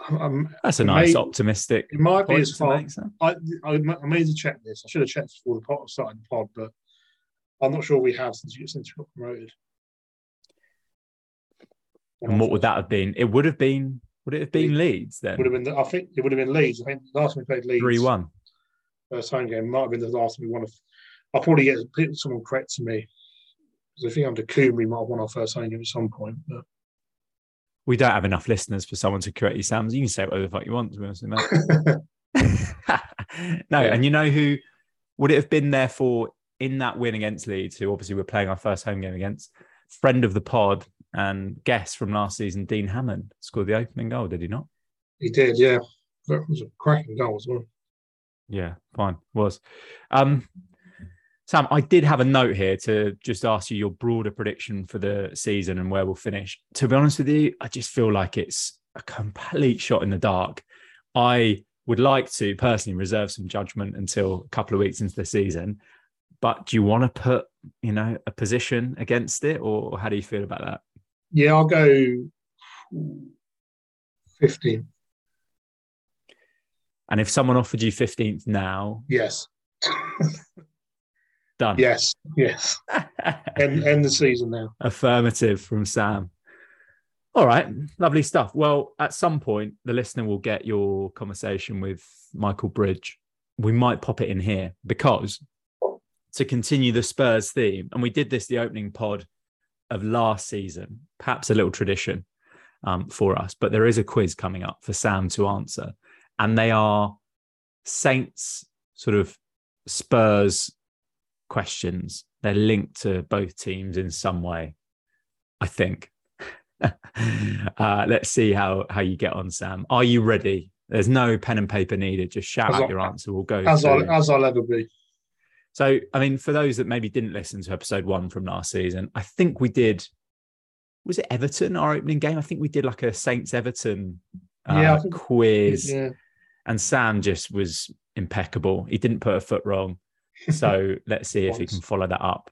Um, That's a nice may, optimistic. It might be as far. Make, I, I, I made to check this. I should have checked before the pod started the pod, but I'm not sure we have since you since you got promoted. And what would that have been? It would have been. Would it have been Leeds then? Would have been. I think it would have been Leeds. I think the last time we played Leeds, three one. First home game might have been the last time we won. I'll probably get someone correct to me because I think under Koeman we might have won our first home game at some point. But we don't have enough listeners for someone to correct you, Sam. You can say whatever the fuck you want, to be honest with no, yeah. and you know who would it have been there for in that win against Leeds, who obviously we're playing our first home game against? Friend of the pod and guest from last season, Dean Hammond, scored the opening goal, did he not? He did, yeah. That was a cracking goal as well. Yeah, fine. Was. Um, Sam, I did have a note here to just ask you your broader prediction for the season and where we'll finish. To be honest with you, I just feel like it's a complete shot in the dark. I would like to personally reserve some judgment until a couple of weeks into the season. But do you want to put, you know, a position against it, or how do you feel about that? Yeah, I'll go 15. And if someone offered you 15th now, yes. Done. Yes, yes. end, end the season now. Affirmative from Sam. All right, lovely stuff. Well, at some point, the listener will get your conversation with Michael Bridge. We might pop it in here because to continue the Spurs theme, and we did this the opening pod of last season, perhaps a little tradition um, for us, but there is a quiz coming up for Sam to answer. And they are Saints sort of Spurs questions. They're linked to both teams in some way, I think. uh, let's see how how you get on, Sam. Are you ready? There's no pen and paper needed. Just shout as out i your answer. We'll go as I'll, as I'll ever be. So, I mean, for those that maybe didn't listen to episode one from last season, I think we did. Was it Everton our opening game? I think we did like a Saints Everton uh, yeah, quiz, yeah. and Sam just was impeccable. He didn't put a foot wrong. So let's see if he can follow that up.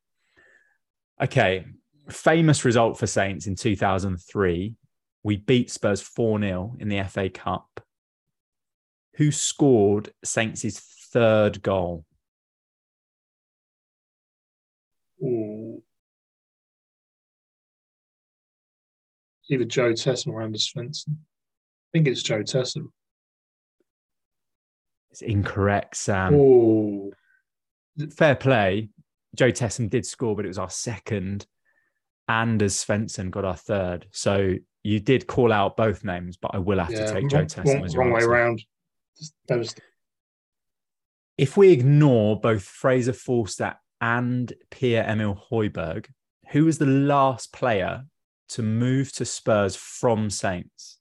Okay. Famous result for Saints in 2003. We beat Spurs 4 0 in the FA Cup. Who scored Saints' third goal? Ooh. Either Jo Tessem or Anders Svensson. I think it's Jo Tessem. It's incorrect, Sam. Oh fair play. Jo Tessem did score, but it was our second. Anders Svensson got our third. So you did call out both names, but I will have Yeah, to take Jo Tessem wrong, as your wrong way around. Devastating. If we ignore both Fraser Forster and Pierre Emile Højbjerg, who was the last player to move to Spurs from Saints?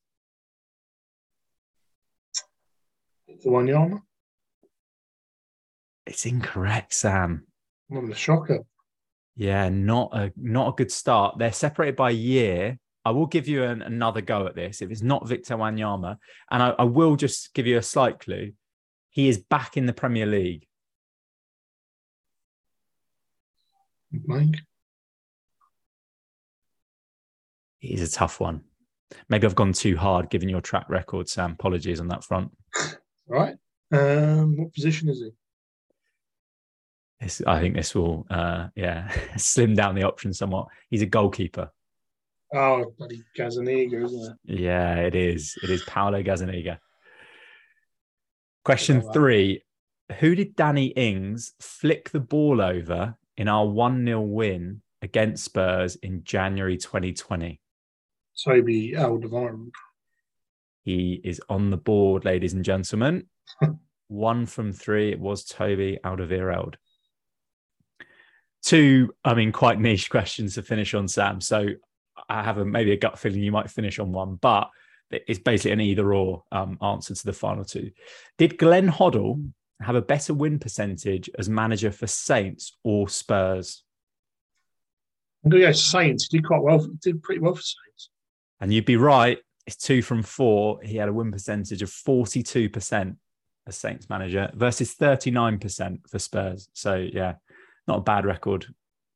The Wanyama. It's incorrect, Sam. What a shocker. Yeah, not a not a good start. They're separated by year. I will give you an, another go at this if it's not Victor Wanyama, and I, I will just give you a slight clue. He is back in the Premier League. Blank. It is a tough one. Maybe I've gone too hard given your track record, Sam. Apologies on that front. All right. Um, what position is he? This, I think this will, uh, yeah, slim down the options somewhat. He's a goalkeeper. Oh, bloody Gazzaniga, isn't it? Yeah, it is. It is Paolo Gazzaniga. Question three Who did Danny Ings flick the ball over in our 1 0 win against Spurs in January 2020? Toby Alderweireld. He is on the board, ladies and gentlemen. One from three. It was Toby Alderweireld. Two, I mean, quite niche questions to finish on, Sam. So I have a maybe a gut feeling you might finish on one, but it's basically an either or um, answer to the final two. Did Glenn Hoddle have a better win percentage as manager for Saints or Spurs? I'm going to go Saints. He did quite well. He did pretty well for Saints. And you'd be right. It's two from four. He had a win percentage of 42% as Saints manager versus 39% for Spurs. So, yeah, not a bad record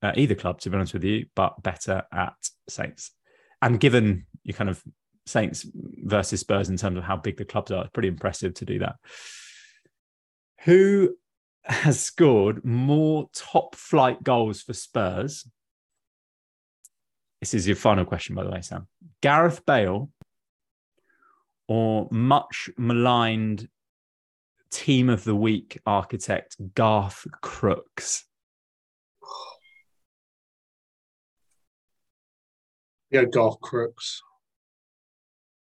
at either club, to be honest with you, but better at Saints. And given you kind of Saints versus Spurs in terms of how big the clubs are, it's pretty impressive to do that. Who has scored more top flight goals for Spurs? This is your final question, by the way, Sam. Gareth Bale or much maligned team of the week architect Garth Crooks? Yeah, Garth Crooks.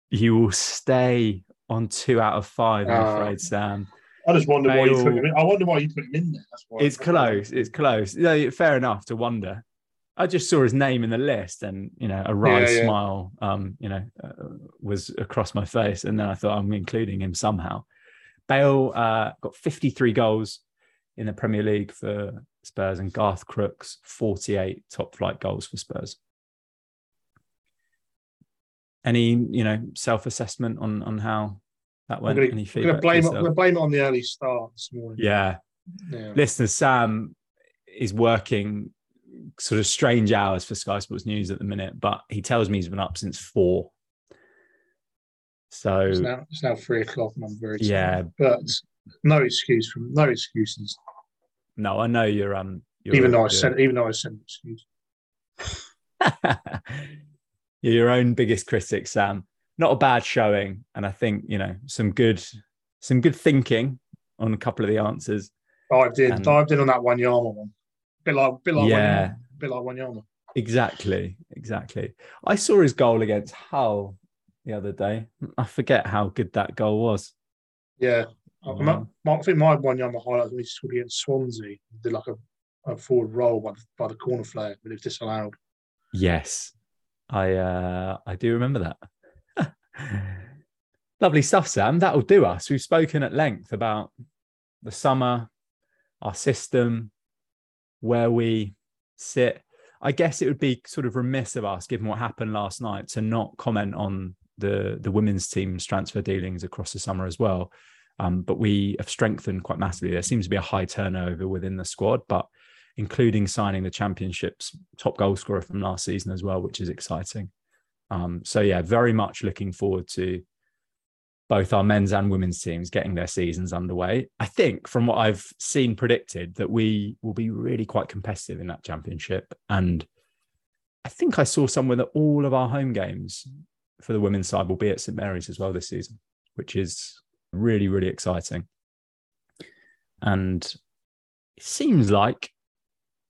You will stay on two out of five, I'm Oh. afraid, Sam. I just wonder why you put him in. I wonder why you put him in there. That's why. It's close. It's close. No, fair enough to wonder. I just saw his name in the list, and you know, a wry Yeah, yeah. smile, um, you know, uh, was across my face, and then I thought I'm including him somehow. Bale uh, got 53 goals in the Premier League for Spurs, and Garth Crooks 48 top flight goals for Spurs. Any, you know, self assessment on on how that went? going Any to feedback? blame it. for I'm going to blame it on the early start this morning. Yeah, Yeah. listeners, Sam is working sort of strange hours for Sky Sports News at the minute, but he tells me he's been up since four. So It's now, it's now three o'clock, and I'm very tired. yeah, But no excuse from no excuses. no, I know you're um, you're, even though I said, even though I said excuse. you're your own biggest critic, Sam. Not a bad showing, and I think you know some good, some good thinking on a couple of the answers. Dived in, And- dived in on that one Yama one. Bit like, bit like Yeah. one, bit like Wanyama. Exactly, exactly. I saw his goal against Hull the other day. I forget how good that goal was. Yeah, I, think my Wanyama highlight when he against Swansea. Did like a, a forward roll by the, by the corner flag, but it was disallowed. Yes, I uh, I do remember that. Lovely stuff, Sam. That'll do us. We've spoken at length about the summer, our system, where we sit. I guess it would be sort of remiss of us, given what happened last night, to not comment on the the women's team's transfer dealings across the summer as well. Um, but we have strengthened quite massively. There seems to be a high turnover within the squad, but including signing the championship's top goal scorer from last season as well, which is exciting. Um, so yeah, very much looking forward to both our men's and women's teams getting their seasons underway. I think from what I've seen predicted that we will be really quite competitive in that championship. And I think I saw somewhere that all of our home games for the women's side will be at St Mary's as well this season, which is really, really exciting. And it seems like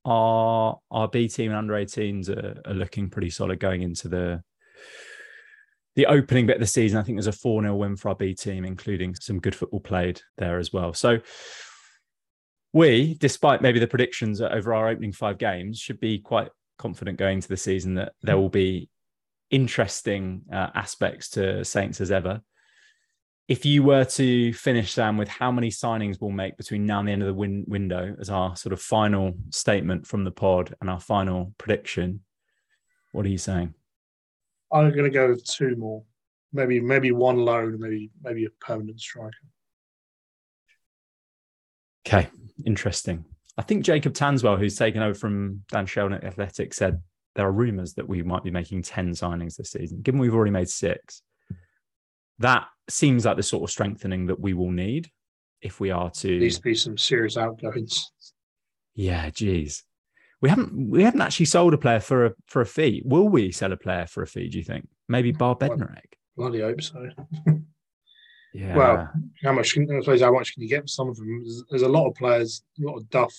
our our B team and under 18s are, are looking pretty solid going into the the opening bit of the season, I think there's a 4 0 win for our B team, including some good football played there as well. So we, despite maybe the predictions over our opening five games, should be quite confident going into the season that there will be interesting uh, aspects to Saints as ever. If you were to finish, Sam, with how many signings we'll make between now and the end of the win- window as our sort of final statement from the pod and our final prediction, what are you saying? I'm going to go with two more, maybe maybe one loan, maybe maybe a permanent striker. Okay, interesting. I think Jacob Tanswell, who's taken over from Dan Sheldon at Athletic, said there are rumours that we might be making 10 signings this season. Given we've already made six, that seems like the sort of strengthening that we will need if we are to. Needs to be some serious outgoings. Yeah, geez. We haven't we haven't actually sold a player for a for a fee. Will we sell a player for a fee? Do you think maybe mm. Bar Bednarek? Bloody hope so. yeah. Well, how much? I suppose how much can you get for some of them? There's, there's a lot of players, a lot of Duff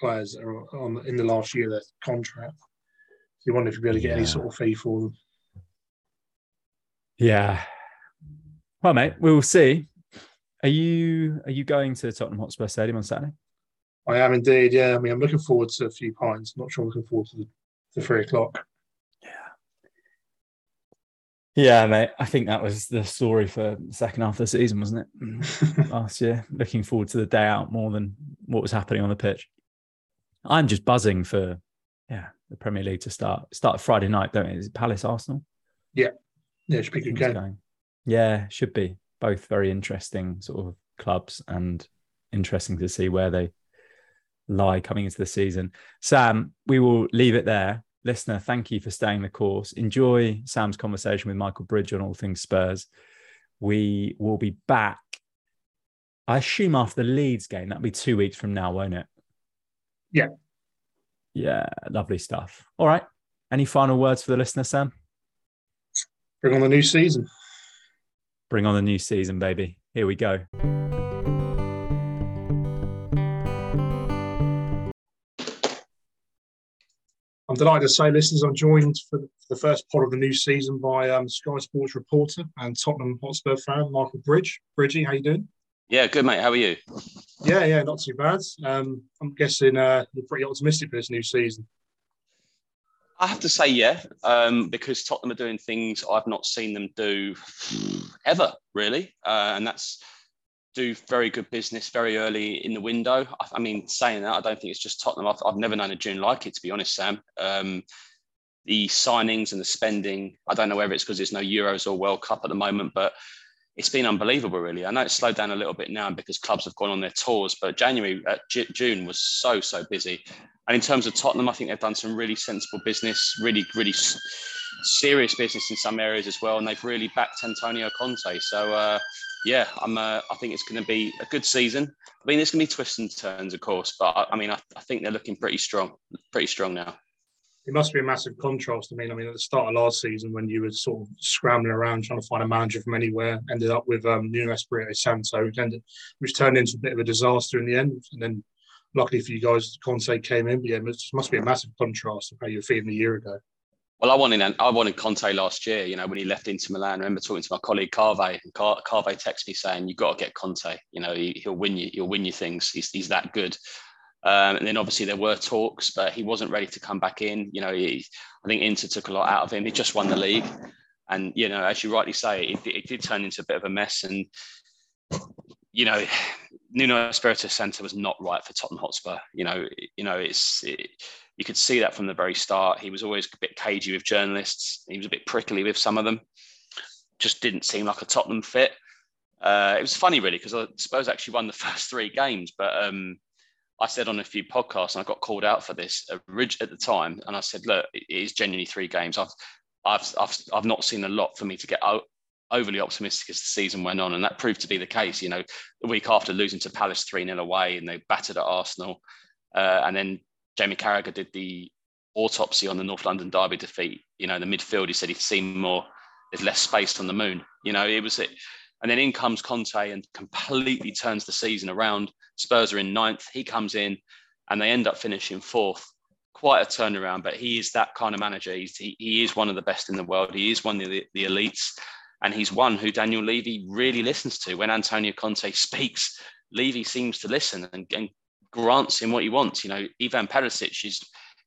players that are on in the last year their contract. So you wonder if you'll be able to get yeah. any sort of fee for them. Yeah. Well, mate, we'll see. Are you are you going to Tottenham Hotspur Stadium on Saturday? I am indeed. Yeah, I mean, I'm looking forward to a few pints. Not sure I'm looking forward to the, the three o'clock. Yeah. Yeah, mate. I think that was the story for the second half of the season, wasn't it? Last year. Looking forward to the day out more than what was happening on the pitch. I'm just buzzing for yeah, the Premier League to start start Friday night, don't it? Is it Palace Arsenal? Yeah. Yeah, it should be good game. Going. Yeah, should be. Both very interesting sort of clubs and interesting to see where they lie coming into the season. Sam, we will leave it there. Listener, thank you for staying the course. Enjoy Sam's conversation with Michael Bridge on all things Spurs. We will be back, I assume, after the Leeds game. That'll be two weeks from now, won't it? Yeah. Yeah, lovely stuff. All right. Any final words for the listener, Sam? Bring on the new season. Bring on the new season, baby. Here we go. I'm delighted to say, listeners, I'm joined for the first part of the new season by um, Sky Sports reporter and Tottenham Hotspur fan Michael Bridge. Bridgie, how you doing? Yeah, good mate. How are you? Yeah, yeah, not too bad. Um, I'm guessing uh, you're pretty optimistic for this new season. I have to say, yeah, um, because Tottenham are doing things I've not seen them do ever, really, uh, and that's do very good business very early in the window. I, I, mean, saying that, I don't think it's just Tottenham. I've, I've never known a June like it, to be honest, Sam. Um, the signings and the spending, I don't know whether it's because there's no Euros or World Cup at the moment, but it's been unbelievable, really. I know it's slowed down a little bit now because clubs have gone on their tours, but January, uh, J- June was so, so busy. And in terms of Tottenham, I think they've done some really sensible business, really, really serious business in some areas as well. And they've really backed Antonio Conte. So, uh, yeah, I'm. Uh, I think it's going to be a good season. I mean, there's going to be twists and turns, of course, but I, I mean, I, I, think they're looking pretty strong, pretty strong now. It must be a massive contrast. I mean, I mean, at the start of last season, when you were sort of scrambling around trying to find a manager from anywhere, ended up with um, Nuno Espirito Santo, which, ended, which turned into a bit of a disaster in the end. And then, luckily for you guys, Conte came in. But yeah, it must be a massive contrast of how you were feeling a year ago. Well, I wanted I wanted Conte last year. You know, when he left Inter Milan, I remember talking to my colleague Kaveh, and Car- Kaveh texted me saying, "You've got to get Conte. You know, he, will win you. He'll win you things. He's, he's that good." Um, and then obviously there were talks, but he wasn't ready to come back in. You know, he, I think Inter took a lot out of him. He just won the league, and you know, as you rightly say, it, it did turn into a bit of a mess. And you know, Nuno Espirito Santo was not right for Tottenham Hotspur. You know, you know, it's it, you could see that from the very start. He was always a bit cagey with journalists. He was a bit prickly with some of them. Just didn't seem like a Tottenham fit. Uh, it was funny, really, because I suppose I actually won the first three games, but um, I said on a few podcasts, and I got called out for this at the time, and I said, "Look, it is genuinely three games. I've, I've, I've, I've not seen a lot for me to get out." overly optimistic as the season went on, and that proved to be the case. You know, the week after losing to Palace 3 0 away and they battered at Arsenal, uh, and then Jamie Carragher did the autopsy on the North London Derby defeat. You know, the midfield, he said he'd seen more, there's less space on the moon. You know, it was it. And then in comes Conte and completely turns the season around. Spurs are in ninth. He comes in and they end up finishing fourth. quite a turnaround, but he is that kind of manager. He's, he, he is one of the best in the world. He is one of the, the elites. And he's one who Daniel Levy really listens to. When Antonio Conte speaks, Levy seems to listen and, and grants him what he wants. You know, Ivan Perisic is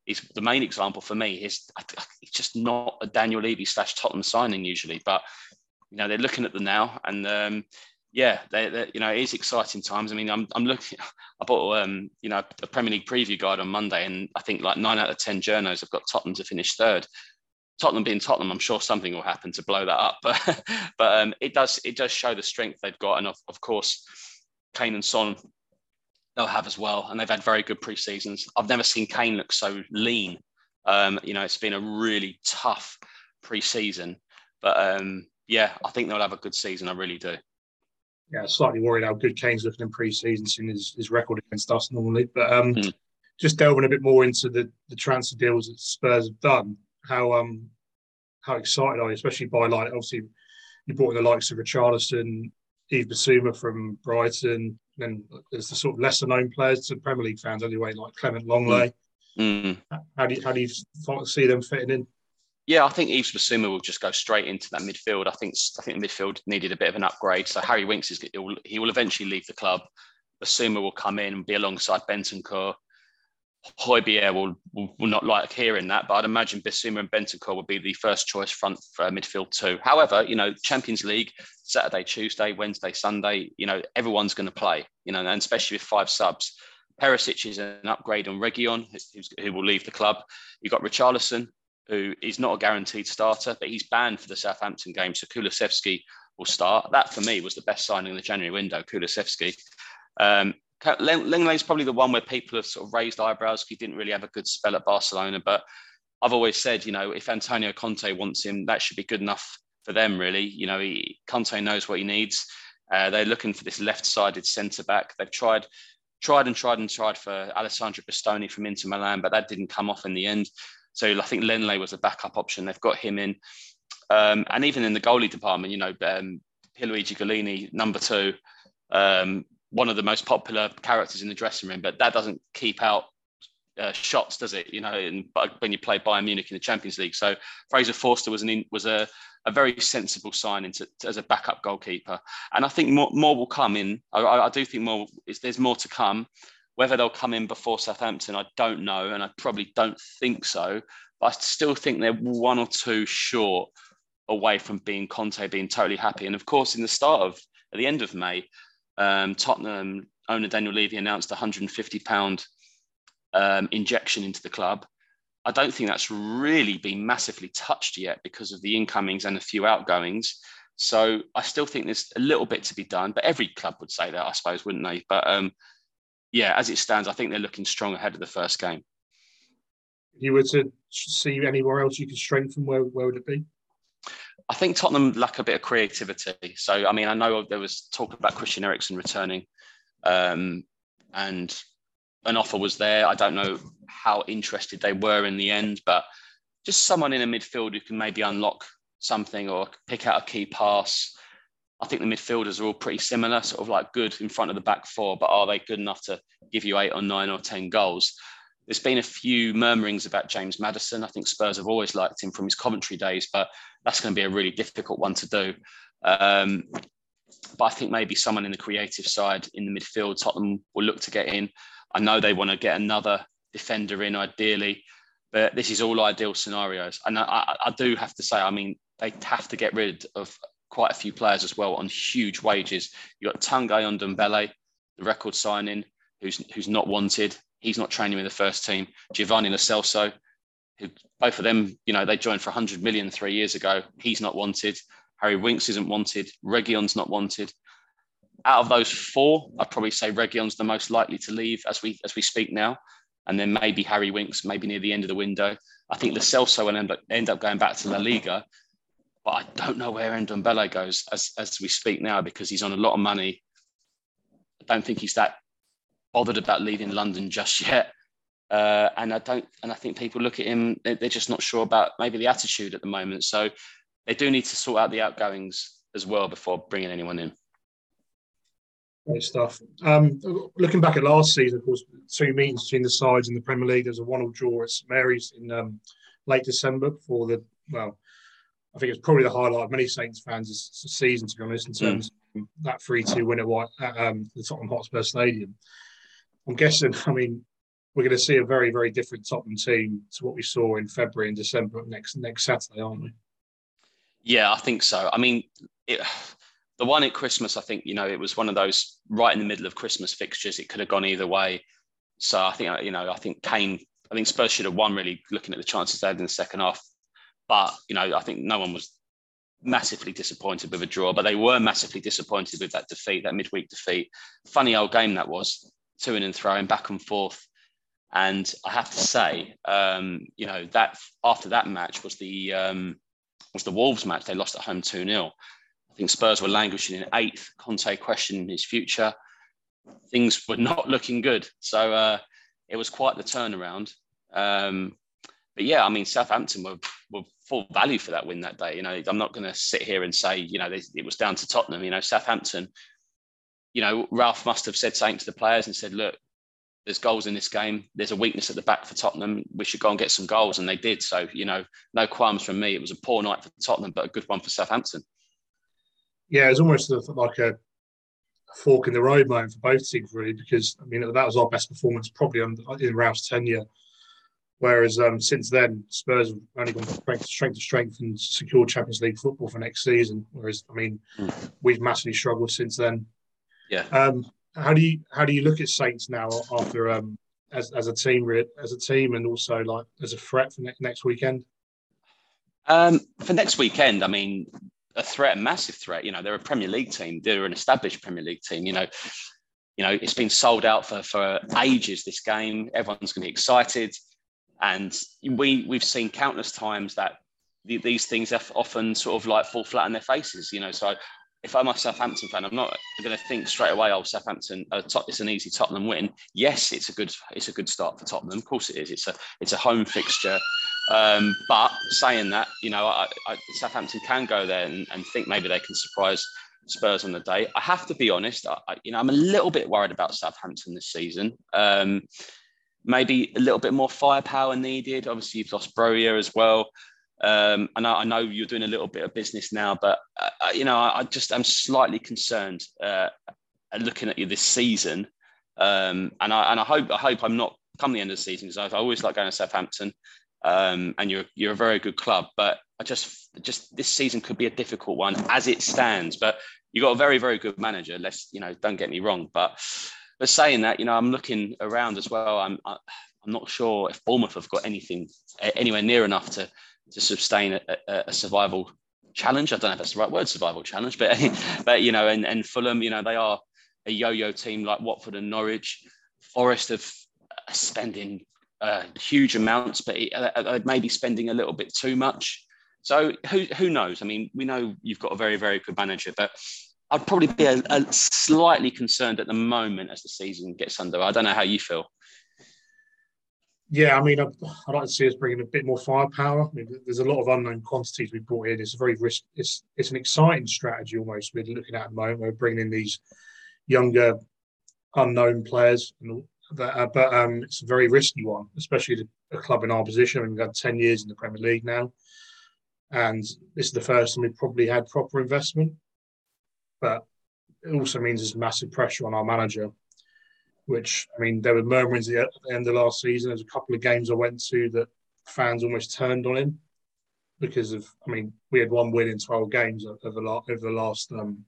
is the main example for me. He's, he's just not a Daniel Levy slash Tottenham signing usually, but you know they're looking at the now, and um, yeah, they, they, you know, it is exciting times. I mean, I'm, I'm looking, I bought, um, you know, a Premier League preview guide on Monday, and I think like nine out of 10 journos have got Tottenham to finish third. Tottenham being Tottenham, I'm sure something will happen to blow that up. But, but um, it does, it does show the strength they've got. And of, of course, Kane and Son, they'll have as well. And they've had very good pre-seasons. I've never seen Kane look so lean. Um, you know, it's been a really tough pre-season. But um, yeah, I think they'll have a good season. I really do yeah, slightly worried how good Kane's looking in pre-season, seeing his, his record against us normally. But um, mm. just delving a bit more into the, the transfer deals that Spurs have done, how um how excited are you, especially by like obviously you brought in the likes of Richarlison, Yves Bissouma from Brighton, then there's the sort of lesser known players to Premier League fans anyway, like Clement Lenglet. Mm. How do you how do you see them fitting in? Yeah, I think Yves Bissouma will just go straight into that midfield. I think I think the midfield needed a bit of an upgrade. So Harry Winks is he will, he will eventually leave the club. Basuma will come in and be alongside Bentancur. Højbjerg will, will, will not like hearing that, but I'd imagine Bissouma and Bentancur will be the first choice front for midfield too. However, you know, Champions League, Saturday, Tuesday, Wednesday, Sunday, you know, everyone's going to play, you know, and especially with five subs. Perisic is an upgrade on Reguilón, who will leave the club. You've got Richarlison, who is not a guaranteed starter, but he's banned for the Southampton game. So Kulusevski will start. That for me was the best signing in the January window, Kulusevski. Um, is probably the one where people have sort of raised eyebrows. He didn't really have a good spell at Barcelona, but I've always said, you know, if Antonio Conte wants him, that should be good enough for them, really. You know, he, Conte knows what he needs. Uh, they're looking for this left-sided centre back. They've tried, tried and tried and tried for Alessandro Bastoni from Inter Milan, but that didn't come off in the end. So I think Lenglet was a backup option. They've got him in. Um, and even in the goalie department, you know, um, Pierluigi Gollini, number two, um, one of the most popular characters in the dressing room, but that doesn't keep out uh, shots, does it? You know, in, when you play Bayern Munich in the Champions League. So Fraser Forster was an was a, a very sensible signing to, to, as a backup goalkeeper, and I think more, more will come in. I, I do think more is there's more to come. Whether they'll come in before Southampton, I don't know, and I probably don't think so. But I still think they're one or two short away from being Conte being totally happy. And of course, in the start of at the end of May, um, Tottenham owner Daniel Levy announced a 150 pound um, injection into the club. I don't think that's really been massively touched yet because of the incomings and a few outgoings. So I still think there's a little bit to be done, but every club would say that, I suppose, wouldn't they? But um, yeah, as it stands, I think they're looking strong ahead of the first game. If you were to see anywhere else you could strengthen, where, where would it be? I think Tottenham lack a bit of creativity. So, I mean, I know there was talk about Christian Eriksen returning, um, and an offer was there. I don't know how interested they were in the end, but just someone in a midfield who can maybe unlock something or pick out a key pass I think the midfielders are all pretty similar, sort of like good in front of the back four, but are they good enough to give you eight or nine or 10 goals? There's been a few murmurings about James Maddison. I think Spurs have always liked him from his Coventry days, but that's going to be a really difficult one to do. Um, but I think maybe someone in the creative side in the midfield, Tottenham will look to get in. I know they want to get another defender in ideally, but this is all ideal scenarios. And I, I do have to say, I mean, they have to get rid of quite a few players as well on huge wages. You've got Tanguy Ndombele, the record signing, who's who's not wanted. He's not training with the first team. Giovanni Lo Celso, who both of them, you know, they joined for 100 million three years ago. He's not wanted. Harry Winks isn't wanted. Reguilón's not wanted. Out of those four, I'd probably say Reguilón's the most likely to leave as we as we speak now. And then maybe Harry Winks, maybe near the end of the window. I think Lo Celso will end up, end up going back to La Liga but I don't know where Ndombele goes as, as we speak now because he's on a lot of money. I don't think he's that bothered about leaving London just yet. Uh, and I don't, and I think people look at him, they're, just not sure about maybe the attitude at the moment. So they do need to sort out the outgoings as well before bringing anyone in. Great stuff. Um, looking back at last season, of course, two meetings between the sides in the Premier League. There's a one-all draw at St Mary's in um, late December before the well, I think it's probably the highlight of many Saints fans' this season, to be honest, in terms mm. of that three-two win at, White, at um, the Tottenham Hotspur Stadium. I'm guessing. I mean, we're going to see a very, very different Tottenham team to what we saw in February and December next next Saturday, aren't we? Yeah, I think so. I mean, it, the one at Christmas, I think you know, it was one of those right in the middle of Christmas fixtures. It could have gone either way. So I think you know, I think Kane, I think Spurs should have won. Really, looking at the chances they had in the second half, but you know, I think no one was massively disappointed with a draw, but they were massively disappointed with that defeat, that midweek defeat. Funny old game that was, to and throwing back and forth. And I have to say, um, you know, that after that match was the um, was the Wolves match. They lost at home 2 0. I think Spurs were languishing in eighth. Conte questioning his future. Things were not looking good. So uh, it was quite the turnaround. Um, but yeah, I mean, Southampton were, were full value for that win that day. You know, I'm not going to sit here and say, you know, they, it was down to Tottenham. You know, Southampton, you know, Ralph must have said something to the players and said, look, there's goals in this game. There's a weakness at the back for Tottenham. We should go and get some goals. And they did. So, you know, no qualms from me. It was a poor night for Tottenham, but a good one for Southampton. Yeah, it's almost like a fork in the road moment for both teams, really, because, I mean, that was our best performance probably in Ralph's tenure. Whereas um, since then, Spurs have only gone from strength to strength to strength and secured Champions League football for next season. Whereas, I mean, mm. we've massively struggled since then. Yeah. Um, how do you how do you look at Saints now after um as, as a team as a team and also like as a threat for ne- next weekend? Um, for next weekend, I mean, a threat, a massive threat. You know, they're a Premier League team. They're an established Premier League team. You know, you know, it's been sold out for for ages. This game, everyone's going to be excited, and we we've seen countless times that these things often sort of like fall flat on their faces. You know, so if I'm a Southampton fan, I'm not going to think straight away, "Oh, Southampton, uh, it's an easy Tottenham win." Yes, it's a good, it's a good start for Tottenham. Of course, it is. It's a, it's a home fixture. Um, but saying that, you know, I, I, Southampton can go there and, and, think maybe they can surprise Spurs on the day. I have to be honest. I, you know, I'm a little bit worried about Southampton this season. Um, maybe a little bit more firepower needed. Obviously, you've lost Broja as well. Um, and I, I, know you're doing a little bit of business now, but uh, uh you know, I, I, just am slightly concerned uh, looking at you this season. Um, and I and I hope I hope I'm not come the end of the season because I, always like going to Southampton, um, and you're you're a very good club. But I just just this season could be a difficult one as it stands. But you got a very very good manager. Let's you know, don't get me wrong. But but saying that, you know, I'm looking around as well. I'm I, am i am not sure if Bournemouth have got anything anywhere near enough to to sustain a, a, survival challenge. I don't know if that's the right word, survival challenge, but but you know, and, and Fulham, you know, they are a yo-yo team like Watford and Norwich. Forest of spending uh, huge amounts, but uh, maybe spending a little bit too much. So who who knows? I mean, we know you've got a very very good manager, but I'd probably be a, a slightly concerned at the moment as the season gets under. I don't know how you feel yeah, I mean, I'd, like to see us bring in a bit more firepower. I mean, there's a lot of unknown quantities we brought in. It's a very risk. It's it's an exciting strategy almost. We're looking at the moment. We're bringing in these younger, unknown players, that, uh, but um, it's a very risky one, especially a club in our position. I mean, we've had ten years in the Premier League now, and this is the first time we've probably had proper investment. But it also means there's massive pressure on our manager which I mean, there were murmurings at the end of last season. There's a couple of games I went to that fans almost turned on him because of. I mean, we had one win in 12 games over the, over the last um,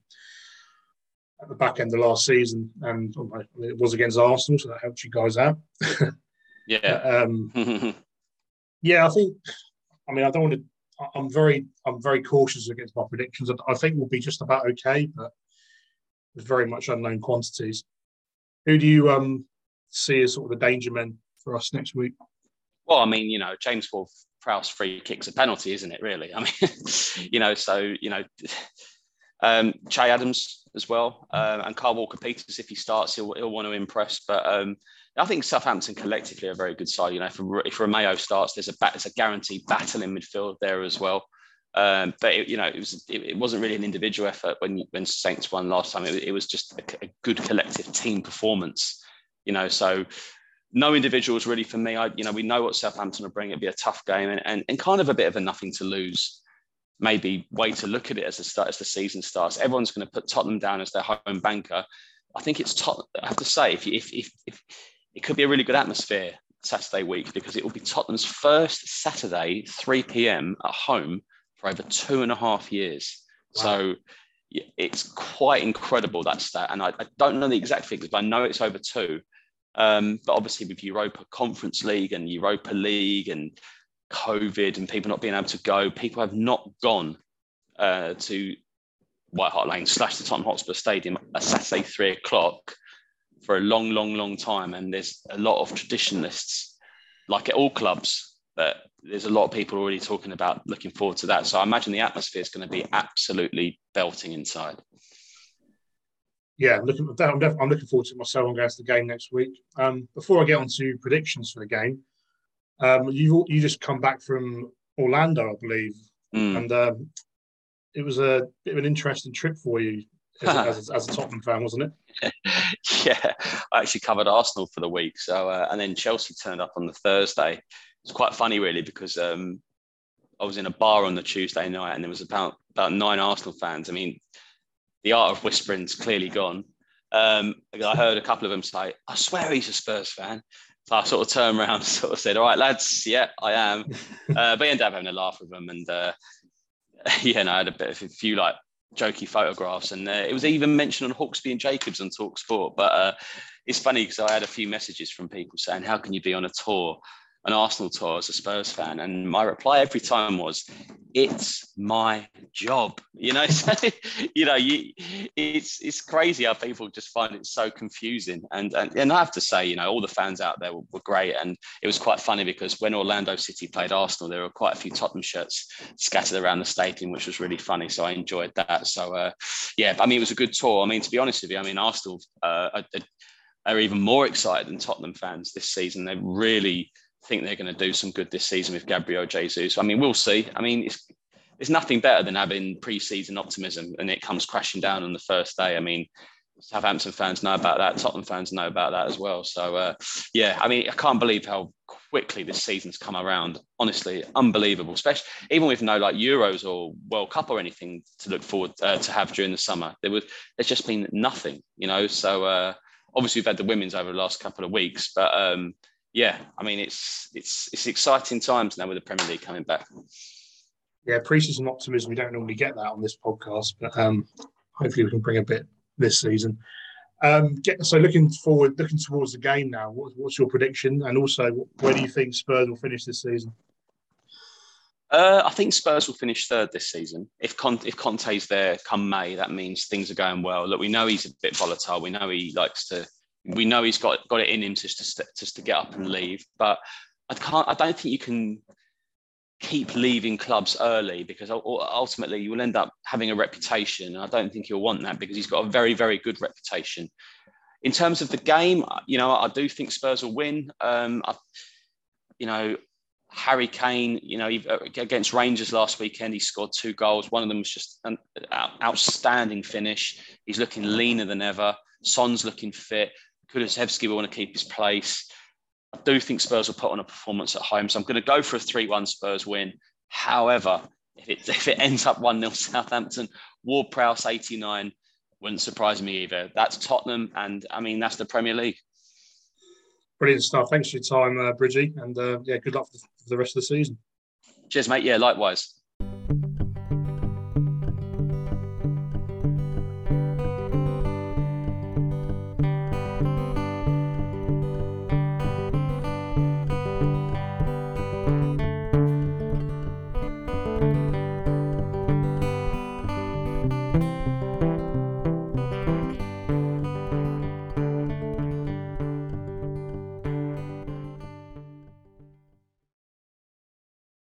at the back end of last season, and oh it was against Arsenal, so that helped you guys out. yeah. um, yeah, I think. I mean, I don't want to. I'm very, I'm very cautious against my predictions. I think we'll be just about okay, but with very much unknown quantities. Who do you um, see as sort of the danger men for us next week? Well, I mean, you know, James Ward Prowse free kicks a penalty, isn't it? Really, I mean, you know, so you know, um, Che Adams as well, uh, and Kyle Walker Peters. If he starts, he'll, he'll want to impress. But um, I think Southampton collectively are a very good side. You know, if, if Romeu starts, there's a there's a guaranteed battle in midfield there as well. Um, but it, you know, it was it, it, wasn't really an individual effort when when Saints won last time. It, it was just a, a, good collective team performance. You know, so no individuals really for me. I you know we know what Southampton will bring. It'll be a tough game and, and, and kind of a bit of a nothing to lose. Maybe way to look at it as the start as the season starts. Everyone's going to put Tottenham down as their home banker. I think it's Tot. I have to say, if, if if if it could be a really good atmosphere Saturday week because it will be Tottenham's first Saturday, 3 p.m. at home for over two and a half years. Wow. So it's quite incredible that stat. And I, I, don't know the exact figures, but I know it's over two. Um, but obviously, with Europa Conference League and Europa League and COVID and people not being able to go, people have not gone uh, to White Hart Lane slash the Tottenham Hotspur Stadium at Saturday three o'clock for a long, long, long time. And there's a lot of traditionalists, like at all clubs, that there's a lot of people already talking about looking forward to that. So I imagine the atmosphere is going to be absolutely belting inside. Yeah, I'm looking, I'm, I'm looking forward to it myself. I'm going to the game next week. Um, before I get on to predictions for the game, um, you you just come back from Orlando, I believe, mm. and um, it was a bit of an interesting trip for you as, as, as, a Tottenham fan, wasn't it? yeah, I actually covered Arsenal for the week. So, uh, and then Chelsea turned up on the Thursday. It's quite funny, really, because um, I was in a bar on the Tuesday night, and there was about about nine Arsenal fans. I mean, the art of whispering's clearly gone. Um, I heard a couple of them say, "I swear he's a Spurs fan." So I sort of turned around, sort of said, "All right, lads, yeah, I am." Uh, but I ended up having a laugh with them, and uh, yeah, and I had a bit of a few like jokey photographs, and uh, it was even mentioned on Hawksbee and Jacobs on Talk Sport. But uh, it's funny because I had a few messages from people saying, "How can you be on a tour an Arsenal tour as a Spurs fan, and my reply every time was, "It's my job." You know, so, you know, you, it's it's crazy how people just find it so confusing. And, and and I have to say, you know, all the fans out there were, were great, and it was quite funny because when Orlando City played Arsenal, there were quite a few Tottenham shirts scattered around the stadium, which was really funny. So I enjoyed that. So uh, yeah, I mean, it was a good tour. I mean, to be honest with you, I mean, Arsenal uh, are, are even more excited than Tottenham fans this season. They really think they're going to do some good this season with Gabriel Jesus. I mean, we'll see. I mean, it's there's nothing better than having pre-season optimism and it comes crashing down on the first day. I mean, Southampton fans know about that. Tottenham fans know about that as well. So uh, yeah, I mean, I can't believe how quickly this season's come around. Honestly, unbelievable. Especially even with no like Euros or World Cup or anything to look forward uh, to have during the summer. There was there's just been nothing, you know. So uh, obviously we've had the women's over the last couple of weeks, but um, yeah, I mean, it's it's it's exciting times now with the Premier League coming back. Yeah, preseason optimism. We don't normally get that on this podcast, but um, hopefully we can bring a bit this season. Um, get, so looking forward, looking towards the game now. What, what's your prediction, and also where do you think Spurs will finish this season? Uh, I think Spurs will finish third this season. If Conte, if Conte's there come May, that means things are going well. Look, we know he's a bit volatile. We know he likes to we know he's got got it in him just to just to get up and leave. But I can't. I don't think you can keep leaving clubs early because ultimately you will end up having a reputation. And I don't think he'll want that because he's got a very very good reputation. In terms of the game, you know, I do think Spurs will win. Um, I, you know, Harry Kane, you know, against Rangers last weekend, he scored two goals. One of them was just an outstanding finish. He's looking leaner than ever. Son's looking fit. Kulusevski will want to keep his place. I do think Spurs will put on a performance at home. So I'm going to go for a 3 1 Spurs win. However, if it, if it ends up 1 0 Southampton, Ward Prowse 89 wouldn't surprise me either. That's Tottenham, and I mean, that's the Premier League. Brilliant stuff. Thanks for your time, uh, Bridgie. And uh, yeah, good luck for the rest of the season. Cheers, mate. Yeah, likewise.